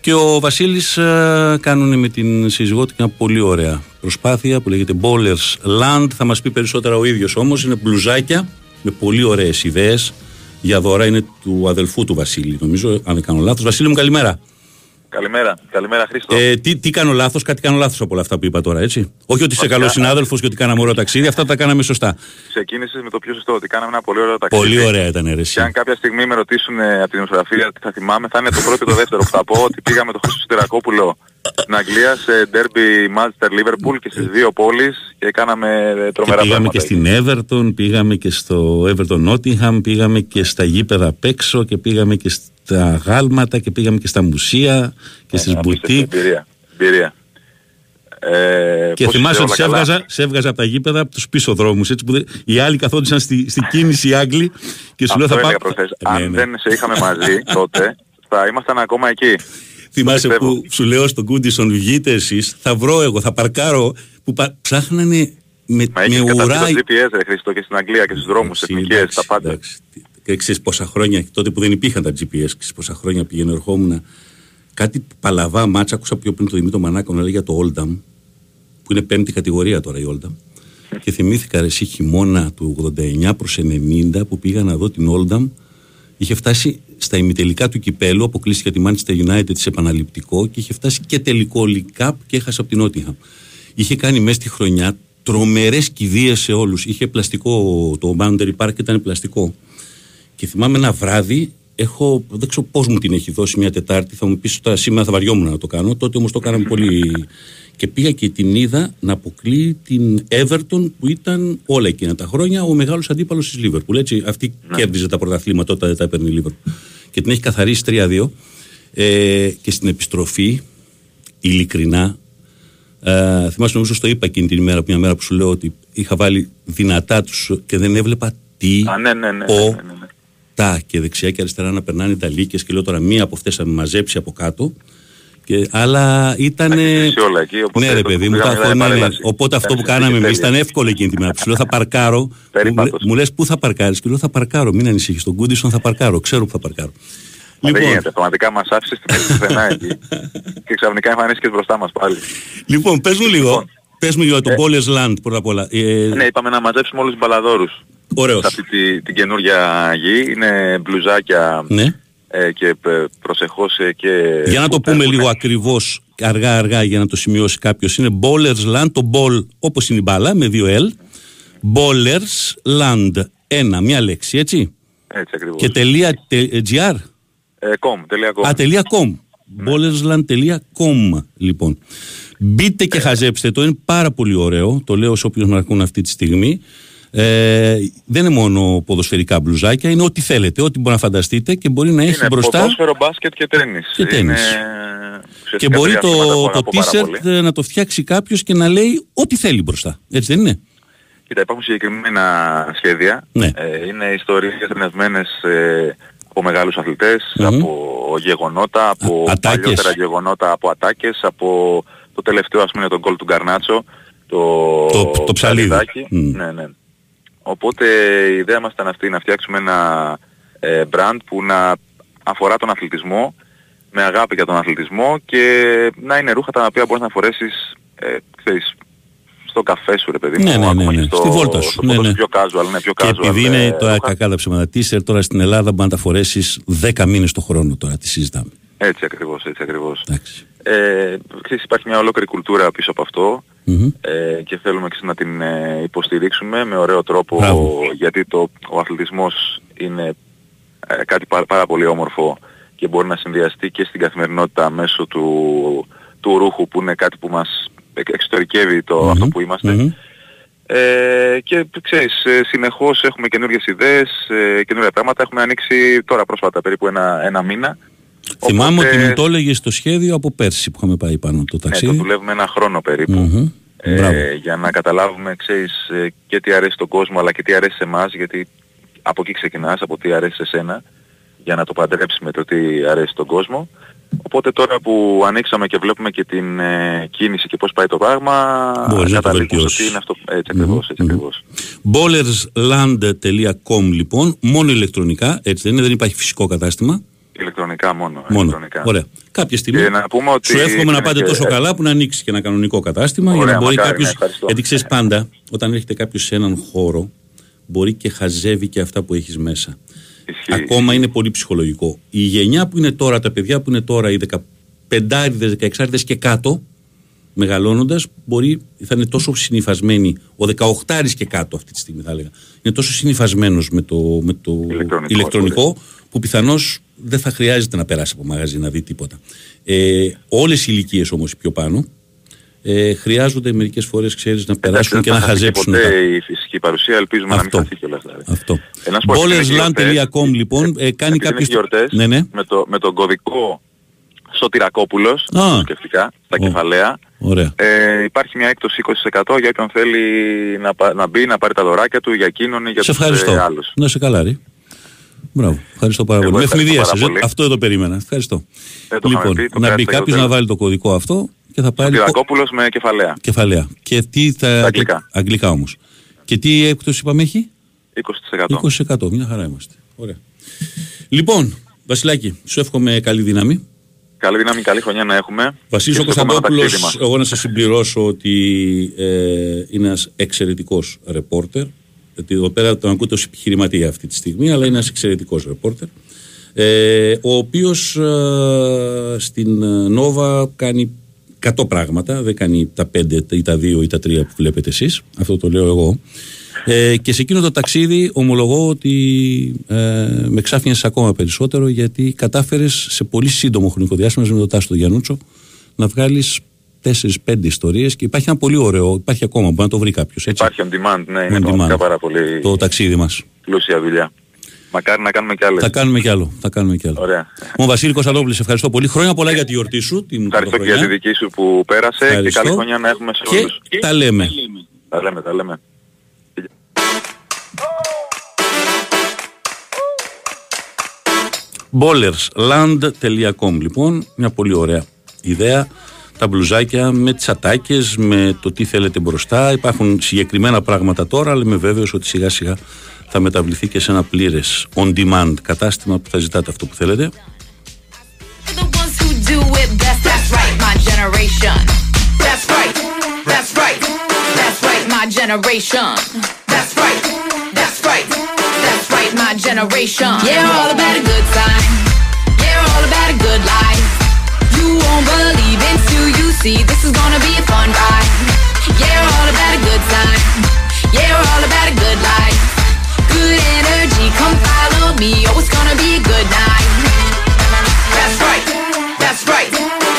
Και ο Βασίλης ε, κάνουν με την σύζυγό του μια πολύ ωραία προσπάθεια που λέγεται Bowlers Land. Θα μας πει περισσότερα ο ίδιος όμως. Είναι μπλουζάκια με πολύ ωραίες ιδέες. Για δώρα είναι του αδελφού του Βασίλη, νομίζω, αν δεν κάνω λάθος. Βασίλη μου, καλημέρα. Καλημέρα. Καλημέρα Χρήστο. Ε, τι, τι κάνω λάθος, κάτι κάνω λάθος από όλα αυτά που είπα τώρα, έτσι. Όχι ότι είσαι Βασικά, καλός συνάδελφος και ότι κάναμε ωραίο ταξίδι, αυτά τα κάναμε σωστά. Ξεκίνησες με το πιο σωστό, ότι κάναμε ένα πολύ ωραίο ταξίδι. Πολύ ωραία ήταν, ρε, Και εσύ. αν κάποια στιγμή με ρωτήσουν ε, από την δημοσιογραφία τι θα θυμάμαι, θα είναι το πρώτο και το δεύτερο που θα πω ότι πήγαμε το Χρήστο Σιδερακόπουλο στην Αγγλία σε derby Manchester Liverpool και στις δύο πόλεις και κάναμε ε, Και τρομερά πήγαμε πράγματα. και στην Everton, πήγαμε και στο Everton Nottingham, πήγαμε και στα γήπεδα απ' έξω και πήγαμε και στα γάλματα και πήγαμε και στα μουσεία και στις Ε, απίστευτη μπουτίκ. Εμπειρία. εμπειρία. Ε, Και πώς θυμάσαι είσαι, ότι σε όλα καλά; έβγαζα, σε έβγαζα από τα γήπεδα από τους πίσω δρόμους έτσι που δεν- οι άλλοι καθόντουσαν στη, στη κίνηση οι Άγγλοι και σου λέω Αυτό θα πάω... έλεγα προχθές. Ε, ναι, Αν ναι. δεν σε είχαμε μαζί τότε, θα ήμασταν ακόμα εκεί. Θυμάσαι πιστεύω. που σου λέω στον Κούντισον βγείτε εσείς, θα βρω εγώ, θα παρκάρω που πα- ψάχνανε με, Μα με έχεις ουρά καταστεί το GPS ρε Χριστό και στην Αγγλία και στους δρόμους, Εντάξει, εθνικές, εντάξει, τα πάντα. εντάξει. Και ξέρεις πόσα χρόνια, τότε που δεν υπήρχαν τα GPS, ξέρεις πόσα χρόνια πηγαίνω ερχόμουν. Κάτι παλαβά μάτσα, άκουσα πιο πριν το Δημήτρη Μανάκο να λέει για το Oldham, που είναι πέμπτη κατηγορία τώρα η Oldham. και θυμήθηκα ρε, εσύ χειμώνα του 89 προς 90 που πήγα να δω την Oldham. Είχε φτάσει στα ημιτελικά του κυπέλου, αποκλείστηκε τη Manchester United σε επαναληπτικό και είχε φτάσει και τελικό League Cup και έχασε από την Nottingham. Είχε κάνει μέσα στη χρονιά τρομερές κηδείες σε όλους. Είχε πλαστικό, το Boundary Park ήταν πλαστικό. Και θυμάμαι ένα βράδυ, έχω, δεν ξέρω πώς μου την έχει δώσει μια Τετάρτη, θα μου πεις τώρα σήμερα θα βαριόμουν να το κάνω. Τότε όμως το κάναμε πολύ. Και πήγα και την είδα να αποκλείει την Everton που ήταν όλα εκείνα τα χρόνια ο μεγάλος αντίπαλος της Liverpool. Έτσι, αυτή κέρδιζε τα πρωταθλήματα όταν δεν τα έπαιρνε η Liverpool. Και την έχει καθαρίσει 3-2. Ε, και στην επιστροφή, ειλικρινά, ε, θυμάσαι νομίζω στο είπα εκείνη την ημέρα, μια μέρα που σου λέω ότι είχα βάλει δυνατά τους και δεν έβλεπα τι Α, ναι, ναι, ναι, ο ναι, ναι, ναι. τα και δεξιά και αριστερά να περνάνε τα λύκες και λέω τώρα μία από αυτές θα με μαζέψει από κάτω και, αλλά ήταν. Τα έχεις ζήσει όλα εκεί, οπότε ναι, ρε το παιδί μου, πήγαμε τα για έχω, ναι, ναι. παρέλαση. Οπότε αυτό Ήταν που κάναμε συνθήκη εμείς ήταν τέλεια. εύκολο εκείνη τη μέρα. Που σου λέω θα παρκάρω. μου, Περίπατος. μου λες πού θα παρκάρεις. Και λέω θα παρκάρω. Μην ανησυχείς. Στον Κούντισον θα παρκάρω. Ξέρω που θα παρκάρω. Μα Δεν Λοιπόν, γίνεται, πραγματικά μας άφησες στην μέση του πουθενά εκεί και ξαφνικά εμφανίστηκες μπροστά μας πάλι. λοιπόν πες μου λίγο. Λοιπόν. Πες μου για το Ε. Bowler's Land πρώτα απ' όλα. Ε, Ναι, είπαμε να μαζέψουμε όλους τους μπαλαδόρους Ωραίος. σε αυτή τη, την καινούργια γη. Είναι μπλουζάκια Ναι. ε, και ε, προσεχώς ε, και... Για να το φούτερ πούμε που λίγο είναι- ακριβώς αργά-αργά για να το σημειώσει κάποιος είναι Bowler's Land, το ball όπως είναι η μπάλα με δύο L Bowler's Land ένα, μια λέξη έτσι Έτσι ακριβώς. και τελεία τε- gr Ε, com, τελεία com. α, τελεία com bowlersland.com λοιπόν μπείτε και χαζέψτε το είναι πάρα πολύ ωραίο το λέω σε όποιους με ακούν αυτή τη στιγμή ε, δεν είναι μόνο ποδοσφαιρικά μπλουζάκια, είναι ό,τι θέλετε, ό,τι μπορεί να φανταστείτε και μπορεί να έχει είναι μπροστά ποδόσφαιρο, μπάσκετ και τέννις. Και τένις. Είναι ουσιαστικά και μπορεί τρία το, αθλήματα που το αγαπώ πάρα t-shirt πολύ. ε, να το φτιάξει κάποιος και να λέει ό,τι θέλει μπροστά. Έτσι δεν είναι; Κοίτα, υπάρχουν συγκεκριμένα σχέδια. Ναι. Ε, είναι ιστορίες εμπνευσμένες ε, από μεγάλους αθλητές, Μμμ. από γεγονότα, από Α, ατάκες. παλιότερα γεγονότα, από ατάκες, από το τελευταίο ας πούμε το γκολ του Γκαρνάτσο, το, Το- το ψαλίδι. ψαλιδάκι. Μμ. Ναι, ναι. Οπότε η ιδέα μας ήταν αυτή, να φτιάξουμε ένα ε, brand που να αφορά τον αθλητισμό, με αγάπη για τον αθλητισμό και να είναι ρούχα τα οποία μπορείς να φορέσεις, ε, ξέρεις, στο καφέ σου ρε παιδί μου, Ναι, ναι, ναι, ακόμα ναι. και στο, Στη βόλτα σου. στο Ναι, ποδόσφαιρο ναι. πιο casual, ναι, πιο Και casual. επειδή είναι ε, τώρα ρούχα. κακά τα ψέματα t-shirt, τώρα στην Ελλάδα μπορεί να τα φορέσεις 10 μήνες το χρόνο τώρα, τη συζητάμε. Έτσι ακριβώς, έτσι ακριβώς. Εντάξει. Ε, ξέρεις, υπάρχει μια ολόκληρη κουλτούρα πίσω από αυτό Μμμ. ε, και θέλουμε ξέρεις, να την ε, υποστηρίξουμε με ωραίο τρόπο Μπράβο. γιατί το, ο αθλητισμός είναι ε, κάτι πάρα, πάρα πολύ όμορφο και μπορεί να συνδυαστεί και στην καθημερινότητα μέσω του, του ρούχου που είναι κάτι που μας εξ- εξωτερικεύει το Μμμ. αυτό που είμαστε. Μμμ. Ε, και ξέρεις, ε, συνεχώς έχουμε καινούργιες ιδέες, ε, καινούργια πράγματα. Έχουμε ανοίξει τώρα πρόσφατα περίπου ένα, ένα μήνα. Θυμάμαι Οπότε- ότι μου το έλεγες στο σχέδιο από πέρσι που είχαμε πάει πάνω το ναι, το ταξίδι. δουλεύουμε ένα χρόνο περίπου. Μμμ. Μπράβο. Ε, για να καταλάβουμε, ξέρεις, ε, και τι αρέσει στον κόσμο αλλά και τι αρέσει σε εμάς, γιατί από εκεί ξεκινάς, από τι αρέσει σε σένα, για να το παντρέψεις με το τι αρέσει στον κόσμο. Οπότε τώρα που ανοίξαμε και βλέπουμε και την ε, κίνηση και πώς πάει το πράγμα, Μπορείς να το καταλήγουμε στο βελτιώσεις. τι είναι αυτό. Έτσι ακριβώς, έτσι Μμμ. ακριβώς. Bowlersland.com λοιπόν, μόνο ηλεκτρονικά, έτσι δεν είναι, δεν υπάρχει φυσικό κατάστημα. Ηλεκτρονικά μόνο. Μόνο. Ηλεκτρονικά. Ωραία. Κάποια στιγμή. Και να πούμε ότι Σου εύχομαι να είναι πάτε και- τόσο καλά που να ανοίξει και ένα κανονικό κατάστημα Ωραία, για να μπορεί μακάρι, κάποιο. ναι, ευχαριστώ. γιατί ξέρεις πάντα, όταν έρχεται κάποιος σε έναν χώρο, μπορεί και χαζεύει και αυτά που έχεις μέσα. Ισχύει. Ακόμα είναι πολύ ψυχολογικό. Η γενιά που είναι τώρα, τα παιδιά που είναι τώρα, οι 15, 16 και κάτω, μεγαλώνοντας, μπορεί, θα είναι τόσο συνυφασμένοι. Ο 18 και κάτω αυτή τη στιγμή θα έλεγα. Είναι τόσο συνυφασμένος με το, με το Ηλεκτρονικό, ηλεκτρονικό που πιθανώς δεν θα χρειάζεται να περάσει από μαγαζί να δει τίποτα. Ε, Όλες οι ηλικίες όμως πιο πάνω ε, χρειάζονται μερικές φορές, ξέρεις, να περάσουν και να χαζέψουν. ποτέ τα- η φυσική παρουσία, ελπίζουμε να Αυτό. μην χαθεί κιόλας. δηλαδή. Αυτό. Ε, να σου πω, επειδή είναι Ballersland.com γιορτές, λοιπόν ε, κάνει επειδή κάποιες... είναι γιορτές, Ναι, ναι. Με, το, με τον κωδικό Σωτηρακόπουλος, Α. σκεφτικά, τα Ω. κεφαλαία, Ωραία. ε, υπάρχει μια έκπτωση 20% για όποιον θέλει να, πα- να μπει, να πάρει τα δωράκια του για εκείνον ή για Σε τους ευχαριστώ. ε, άλλους. Να σε καλά, ρε. Μπράβο. Ευχαριστώ πάρα Εγώ πολύ. Με ευχαριστώ ευνηδίασες. πάρα πολύ. Αυτό εδώ περίμενα. Ευχαριστώ. Δεν το είχαμε λοιπόν, πει, το να μπει κρατήστε κάποιος για το να βάλει το κωδικό αυτό και θα πάρει. Σωτηρακόπουλος με κεφαλαία. Κεφαλαία. Και τι θα. Στα αγγλικά. Αγγλικά όμως. Και τι έκπτωση είπαμε έχει; 20%. 20%. Μια χαρά είμαστε. Ωραία. Λοιπόν, Βασιλάκη, σου εύχομαι καλή δύναμη. Καλή δύναμη, καλή χρονιά να έχουμε. Βασίλης ο Και στο επόμενο Κωνσταντόπουλος, ταξίδι μας. εγώ να σε συμπληρώσω ότι ε, είναι ένας εξαιρετικός ρεπόρτερ. Γιατί εδώ πέρα τον ακούτε ως επιχειρηματία αυτή τη στιγμή, αλλά είναι ένας εξαιρετικός ρεπόρτερ. Ε, ο οποίος ε, στην ε, Νόβα κάνει 100 πράγματα, δεν κάνει τα 5 ή τα 2 ή τα 3 που βλέπετε εσείς, αυτό το λέω εγώ. Ε, και σε εκείνο το ταξίδι ομολογώ ότι ε, με ξάφνιασες ακόμα περισσότερο γιατί κατάφερες σε πολύ σύντομο χρονικό διάστημα με το Τάσο τον Γιαννούτσο να βγάλεις 4-5 ιστορίες και υπάρχει ένα πολύ ωραίο, υπάρχει ακόμα, μπορεί να το βρει κάποιος έτσι. Υπάρχει on demand, ναι, είναι On πραγματικά demand. πάρα πολύ Το ταξίδι μας. πλούσια δουλειά. Μακάρι να κάνουμε κι άλλες. Θα κάνουμε κι άλλο. Θα κάνουμε κι άλλο. Ωραία. Ο Βασίλη Κωνσταντόπουλος, σε ευχαριστώ πολύ. Χρόνια πολλά για τη γιορτή σου. Την Ευχαριστώ και για τη πρωτοχρονιά. δική σου που πέρασε Ευχαριστώ. και καλή χρονιά να έχουμε σε Και όλους. τα λέμε. Τα λέμε, τα λέμε. Ballersland.com λοιπόν, μια πολύ ωραία ιδέα. Τα μπλουζάκια με τις σατάκε με το τι θέλετε μπροστά. Υπάρχουν συγκεκριμένα πράγματα τώρα, αλλά με βέβαιος ότι σιγά σιγά θα μεταβληθεί και σε ένα πλήρες. On demand. Κατάστημα που θα ζητάτε αυτό που θέλετε. Won't believe until you see. This is gonna be a fun ride. Yeah, we're all about a good time. Yeah, we're all about a good life. Good energy, come follow me. Oh, it's gonna be a good night. That's right, that's right,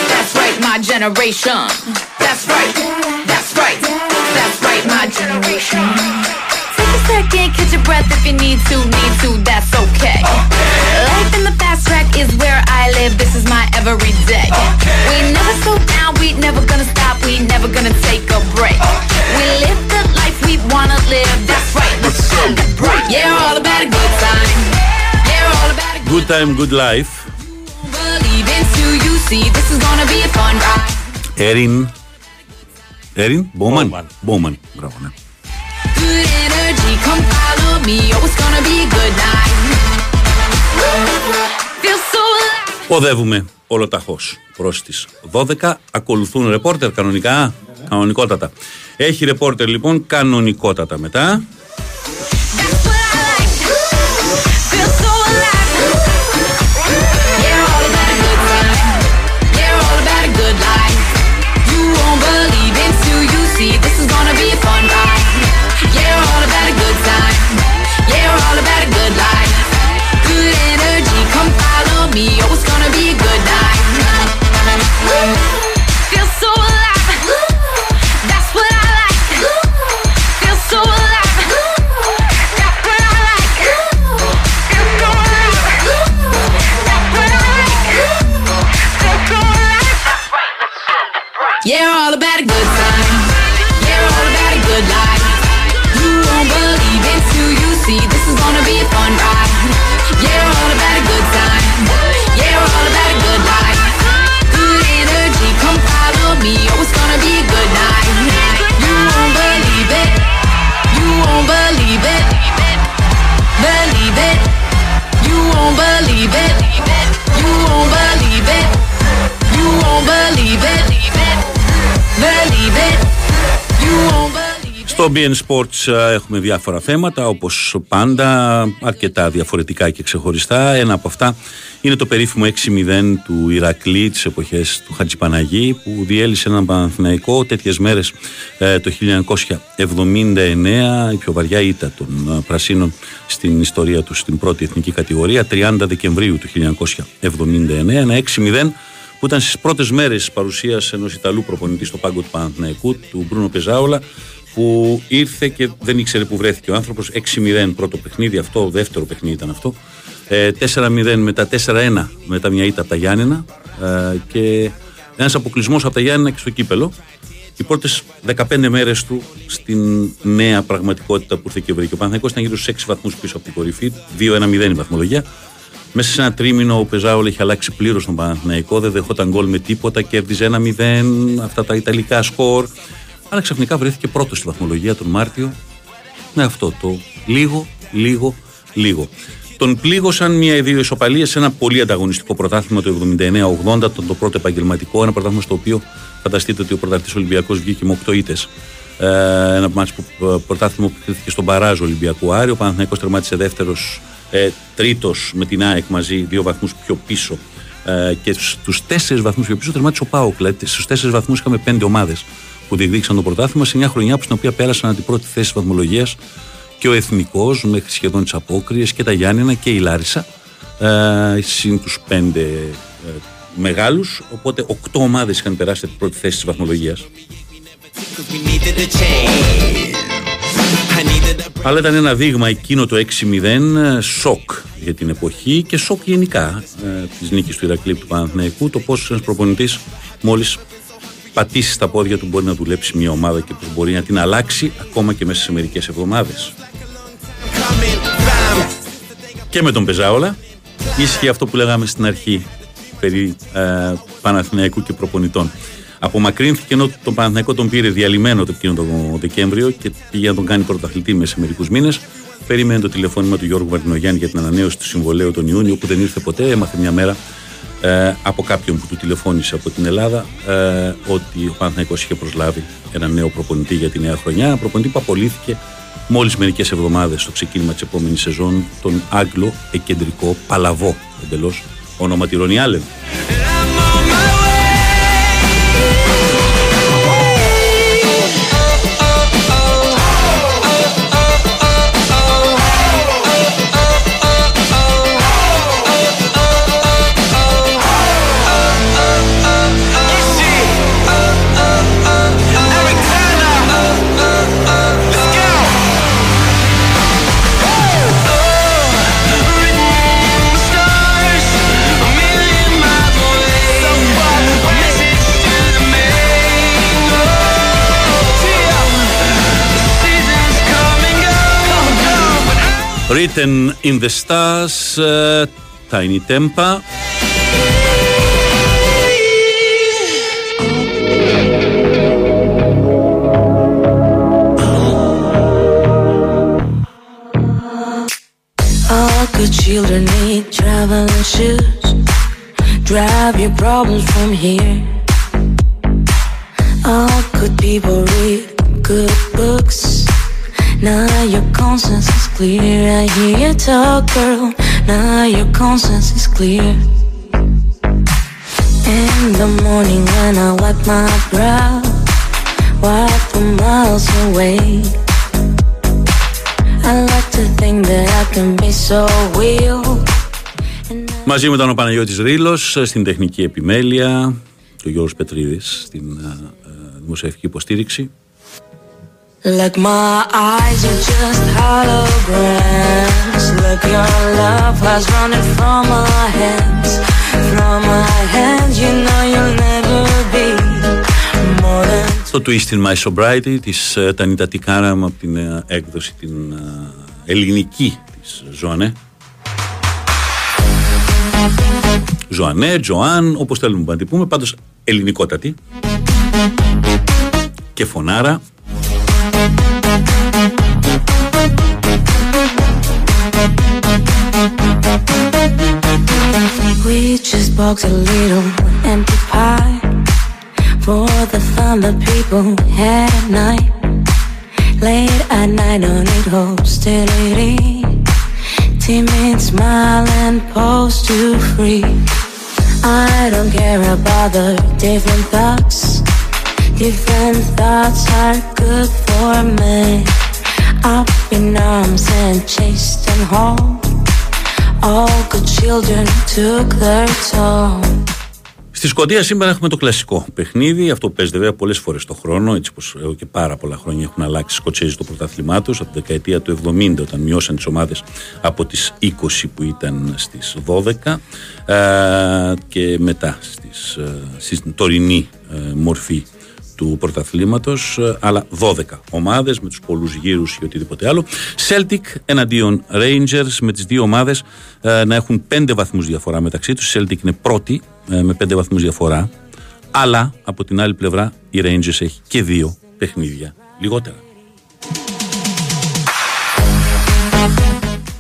that's right, my generation. That's right, that's right, that's right, my generation Take a second, catch your breath if you need to, need to, that's okay. Life in the fast track is where I live, this is my everyday. We never slow down, we never gonna stop, we never gonna take a break. We live the life we wanna live, that's right, let's celebrate. Yeah, all about a good time. Yeah, all about a Good time, good life. believe until you see this is gonna be a fun ride. Έριν. Έριν, Μπόμαν. Bowman. Μπόμαν. Μπράβο, ναι. Good energy, come follow me. Oh, it's gonna be a good night. Feel so alive. Οδεύουμε ολοταχώς προς τις 12. Ακολουθούν ρεπόρτερ κανονικά. Κανονικότατα. Έχει ρεπόρτερ λοιπόν κανονικότατα μετά. Στο BN Sports α, έχουμε διάφορα θέματα όπως πάντα αρκετά διαφορετικά και ξεχωριστά. Ένα από αυτά Είναι το περίφημο 6-0 του Ηρακλή τις εποχές του Χατζηπαναγή που διέλυσε έναν Παναθηναϊκό τέτοιες μέρες ε, το 1979 η πιο βαριά ήττα των ε, Πρασίνων στην ιστορία τους στην πρώτη εθνική κατηγορία 30 Δεκεμβρίου του 1979 ένα 6-0 που ήταν στις πρώτες μέρες παρουσίας ενός Ιταλού προπονητή στο πάγκο του Παναθηναϊκού του Μπρούνο Πεζάολα που ήρθε και δεν ήξερε που βρέθηκε ο άνθρωπος 6-0 πρώτο παιχνίδι αυτό, δεύτερο παιχνίδι ήταν αυτό ε, 4-0 μετά 4-1 μετά μια ήττα από τα Γιάννενα ε, και ένας αποκλεισμός από τα Γιάννενα και στο κύπελο οι πρώτες 15 μέρες του στην νέα πραγματικότητα που ήρθε και βρήκε. Ο Παναθηναϊκός ήταν γύρω στους 6 βαθμούς πίσω από την κορυφή, 2-1-0 η βαθμολογία. Μέσα σε ένα τρίμηνο ο Πεζάουλ έχει αλλάξει πλήρως τον Παναθηναϊκό, δεν δεχόταν γκολ με τίποτα, κέρδιζε 1-0, αυτά τα ιταλικά σκορ. Αλλά ξαφνικά βρέθηκε πρώτος στη βαθμολογία τον Μάρτιο με αυτό το λίγο, λίγο, λίγο. Τον πλήγωσαν μία ή δύο ισοπαλίε σε ένα πολύ ανταγωνιστικό πρωτάθλημα το 79-80, το, το πρώτο επαγγελματικό. Ένα πρωτάθλημα στο οποίο φανταστείτε ότι ο πρωταθλητής Ολυμπιακός βγήκε με 8 ήττε. Ε, ένα μάτς που, ε, πρωτάθλημα που κρίθηκε στον Παράζο Ολυμπιακού Άρη. Ο Παναθηναϊκός τερμάτισε δεύτερος, ε, τρίτος με την ΑΕΚ μαζί, δύο βαθμούς πιο πίσω. Ε, και στους τέσσερις βαθμούς πιο πίσω τερμάτισε ο Πάοκ. Δηλαδή στους τέσσερις βαθμούς είχαμε πέντε ομάδες που διεκδίκησαν το πρωτάθλημα σε μια χρονιά που στην οποία πέρασαν την πρώτη θέση βαθμολογίας και ο Εθνικός μέχρι σχεδόν τις απόκριες και τα Γιάννενα και η Λάρισα. Ε, συν τους πέντε ε, μεγάλους. Οπότε οκτώ ομάδες είχαν περάσει την πρώτη θέση της βαθμολογίας. Αλλά ήταν ένα δείγμα εκείνο το 6-0 σοκ για την εποχή και σοκ γενικά ε, της νίκης του Ηρακλή του Παναθηναϊκού. Το πώς ένας προπονητής μόλις πατήσεις στα πόδια του μπορεί να δουλέψει μια ομάδα και πώς μπορεί να την αλλάξει ακόμα και μέσα σε μερικές εβδομάδες. Και με τον Πεζάολα ίσχυε αυτό που λέγαμε στην αρχή περί ε, Παναθηναϊκού και προπονητών. Απομακρύνθηκε ενώ τον Παναθηναϊκό τον πήρε διαλυμένο το εκείνο τον Δεκέμβριο και πήγε να τον κάνει πρωταθλητή μέσα σε μερικούς μήνες. Περίμενε το τηλεφώνημα του Γιώργου Μαρτινογιάννη για την ανανέωση του συμβολέου τον Ιούνιο που δεν ήρθε ποτέ. Έμαθε μια μέρα ε, από κάποιον που του τηλεφώνησε από την Ελλάδα ε, ότι ο Παναθηναϊκός είχε προσλάβει ένα νέο προπονητή για τη νέα χρονιά. Ένα προπονητή που απολύθηκε μόλις μερικές εβδομάδες στο ξεκίνημα της επόμενης σεζόν, τον Άγγλο εκεντρικό Παλαβό εντελώς όνομα Τυρονι Άλεν. Written in the Stars, uh, Tiny Tempa. All good children need traveling shoes. Drive your problems from here. All good people read good books. Now your conscience is clear. I hear you talk, girl. Now your conscience is clear. In the morning when I wipe my brow, wipe from miles away. I like to think that I can be so real. Μαζί μου ήταν ο Παναγιώτης Ρήλος στην τεχνική επιμέλεια, ο Γιώργος Πετρίδης στην uh, uh, δημοσιευτική υποστήριξη. Like my eyes are just holograms. Look, your love has running from my hands. From my hands, you know you'll never be more than. Στο Twist in My Sobriety της uh, Τανίτα Τικάρα από την uh, έκδοση την uh, ελληνική της Ζωανέ. Ζωανέ, Τζοάν, όπως θέλουμε να την πούμε, πάντως ελληνικότατη και φωνάρα. We just box a little empty pie for the fun that people had at night. Late at night, don't need hostility. Timid smile and pose to free. I don't care about the different thoughts. Different thoughts are good for me. Up in arms and chased and home. All good children took their toll. Στη Σκωτία σήμερα έχουμε το κλασικό παιχνίδι. Αυτό που παίζεται βέβαια πολλές φορές το χρόνο, έτσι πως εδώ και πάρα πολλά χρόνια έχουν αλλάξει οι Σκοτσέζοι το πρωτάθλημά τους. Από τη δεκαετία του 70, όταν μειώσαν τις ομάδες από τις 20 που ήταν στις 12 ε, και μετά στις, ε, στην τωρινή ε, μορφή του πρωταθλήματος, αλλά 12 ομάδες με τους πολλούς γύρους ή οτιδήποτε άλλο. Celtic εναντίον Rangers με τις δύο ομάδες να έχουν 5 βαθμούς διαφορά μεταξύ τους. Celtic είναι πρώτη ε, με 5 βαθμούς διαφορά. Αλλά από την άλλη πλευρά η Rangers έχει και δύο παιχνίδια λιγότερα.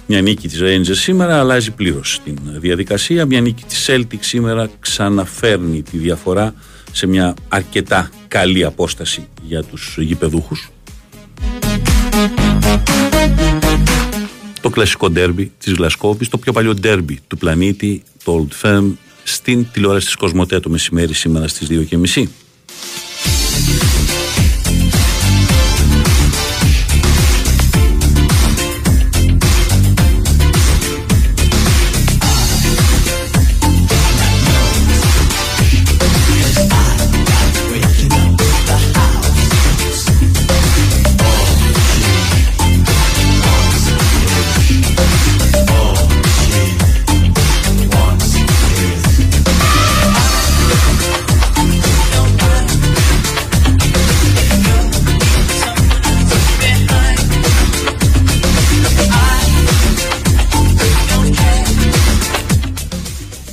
Μια νίκη της Rangers σήμερα αλλάζει πλήρως την διαδικασία. Μια νίκη της Celtic σήμερα ξαναφέρνει τη διαφορά σε μια αρκετά καλή απόσταση για τους γηπεδούχους. Το κλασικό ντέρμπι της Γλασκόβης, το πιο παλιό ντέρμπι του πλανήτη, το Old Firm, στην τηλεόραση της Κοσμοτέ το μεσημέρι σήμερα στις 2.30.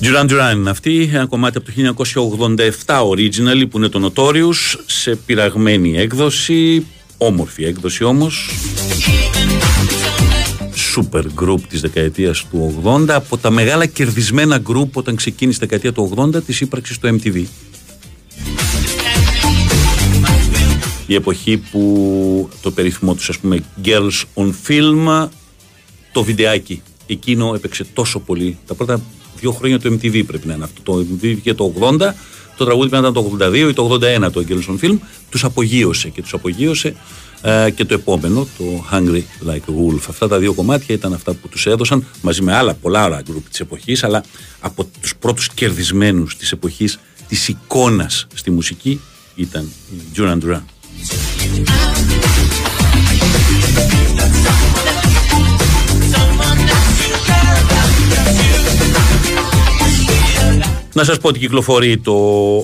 Duran Duran είναι αυτή, ένα κομμάτι από το 1987 originally που είναι το Notorious σε πειραγμένη έκδοση, όμορφη έκδοση όμως. Super group της δεκαετίας του 80 από τα μεγάλα κερδισμένα group όταν ξεκίνησε η δεκαετία του 80 της ύπαρξης του MTV η εποχή που το περίφημο τους ας πούμε Girls on Film το βιντεάκι εκείνο έπαιξε τόσο πολύ. Τα πρώτα δύο χρόνια το MTV πρέπει να είναι αυτό. Το MTV βγήκε το 80, το τραγούδι πρέπει να ήταν το 82 ή το 81 το Angelson Film. Τους απογείωσε και τους απογείωσε ε, και το επόμενο, το Hungry Like a Wolf. Αυτά τα δύο κομμάτια ήταν αυτά που τους έδωσαν μαζί με άλλα πολλά άλλα γκρουπ της εποχής, αλλά από τους πρώτους κερδισμένους της εποχής της εικόνας στη μουσική ήταν η Duran Duran. Να σας πω ότι κυκλοφορεί το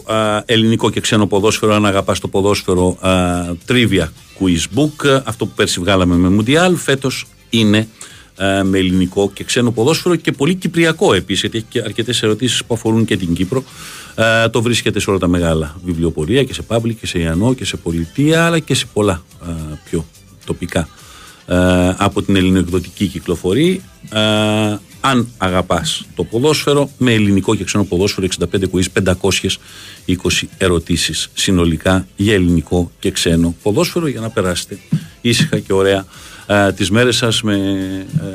α, ελληνικό και ξένο ποδόσφαιρο, αν αγαπάς το ποδόσφαιρο, α, Trivia Quiz Book. Αυτό που πέρσι βγάλαμε με Mundial, φέτος είναι α, με ελληνικό και ξένο ποδόσφαιρο και πολύ κυπριακό επίσης, γιατί έχει και αρκετές ερωτήσεις που αφορούν και την Κύπρο. Α, το βρίσκεται σε όλα τα μεγάλα βιβλιοπολία και σε public και σε Ιαννό και σε πολιτεία, αλλά και σε πολλά α, πιο τοπικά από την ελληνοεκδοτική κυκλοφορεί αν αγαπάς το ποδόσφαιρο με ελληνικό και ξένο ποδόσφαιρο 65 quiz 520 ερωτήσεις συνολικά για ελληνικό και ξένο ποδόσφαιρο για να περάσετε ήσυχα και ωραία α, τις μέρες σας με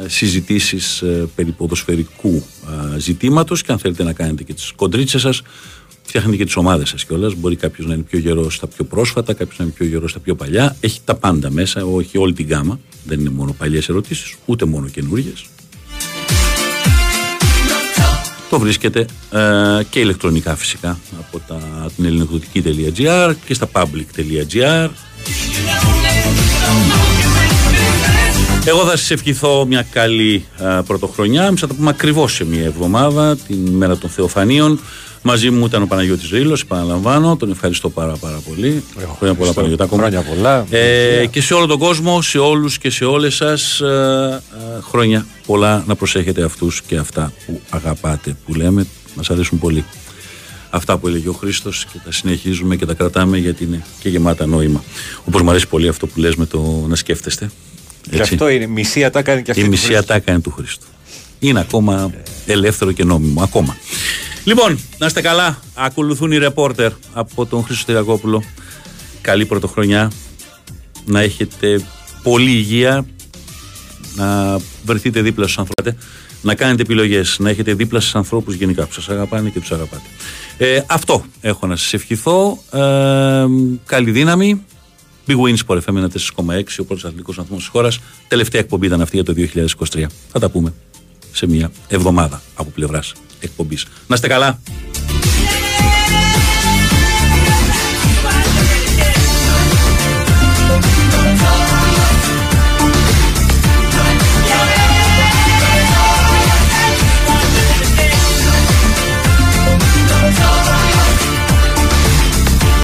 α, συζητήσεις α, περί ποδοσφαιρικού α, ζητήματος. Και αν θέλετε να κάνετε και τις κοντρίτσες σας φτιάχνετε και τις ομάδες σας κιόλας. Μπορεί κάποιος να είναι πιο γερός στα πιο πρόσφατα κάποιος να είναι πιο γερός στα πιο παλιά. Έχει τα πάντα μέσα, όχι όλη την γάμα. Δεν είναι μόνο παλιές ερωτήσεις ούτε μόνο καινούργιες το βρίσκεται ε, και ηλεκτρονικά φυσικά από τα, την ελληνοκδοτική.gr και στα public.gr εγώ θα σας ευχηθώ μια καλή ε, πρωτοχρονιά. Θα τα πούμε ακριβώς σε μια εβδομάδα, την μέρα των Θεοφανίων. Μαζί μου ήταν ο Παναγιώτης Ρήλος, επαναλαμβάνω, τον ευχαριστώ πάρα πάρα πολύ. Χρόνια πολλά Παναγιώτα Χρόνια πολλά. Ε, και σε όλο τον κόσμο, σε όλους και σε όλες σας, ε, ε, χρόνια πολλά να προσέχετε αυτούς και αυτά που αγαπάτε, που λέμε, μας αρέσουν πολύ. Αυτά που έλεγε ο Χρήστος και τα συνεχίζουμε και τα κρατάμε γιατί είναι και γεμάτα νόημα. Όπως μου αρέσει πολύ αυτό που λες με το να σκέφτεστε. Και αυτό είναι μισή ατάκα και αυτή Η μισή ατάκα είναι του Χρήστου. Είναι ακόμα ελεύθερο και νόμιμο. Ακόμα. Λοιπόν, να είστε καλά. Ακολουθούν οι ρεπόρτερ από τον Χρήστο Τυριακόπουλο. Καλή πρωτοχρονιά. Να έχετε πολλή υγεία. να βρεθείτε δίπλα στους ανθρώπους, να κάνετε επιλογές, να έχετε δίπλα στους ανθρώπους γενικά που σας αγαπάνε και τους αγαπάτε. Ε, αυτό έχω να σας ευχηθώ. Ε, καλή δύναμη. Big Wins Sport FM 4,6 ο πρώτος αθλητικός αθμός της χώρας. Τελευταία εκπομπή ήταν αυτή για το 2023. Θα τα πούμε σε μια εβδομάδα από πλευράς εκπομπής. Να είστε καλά.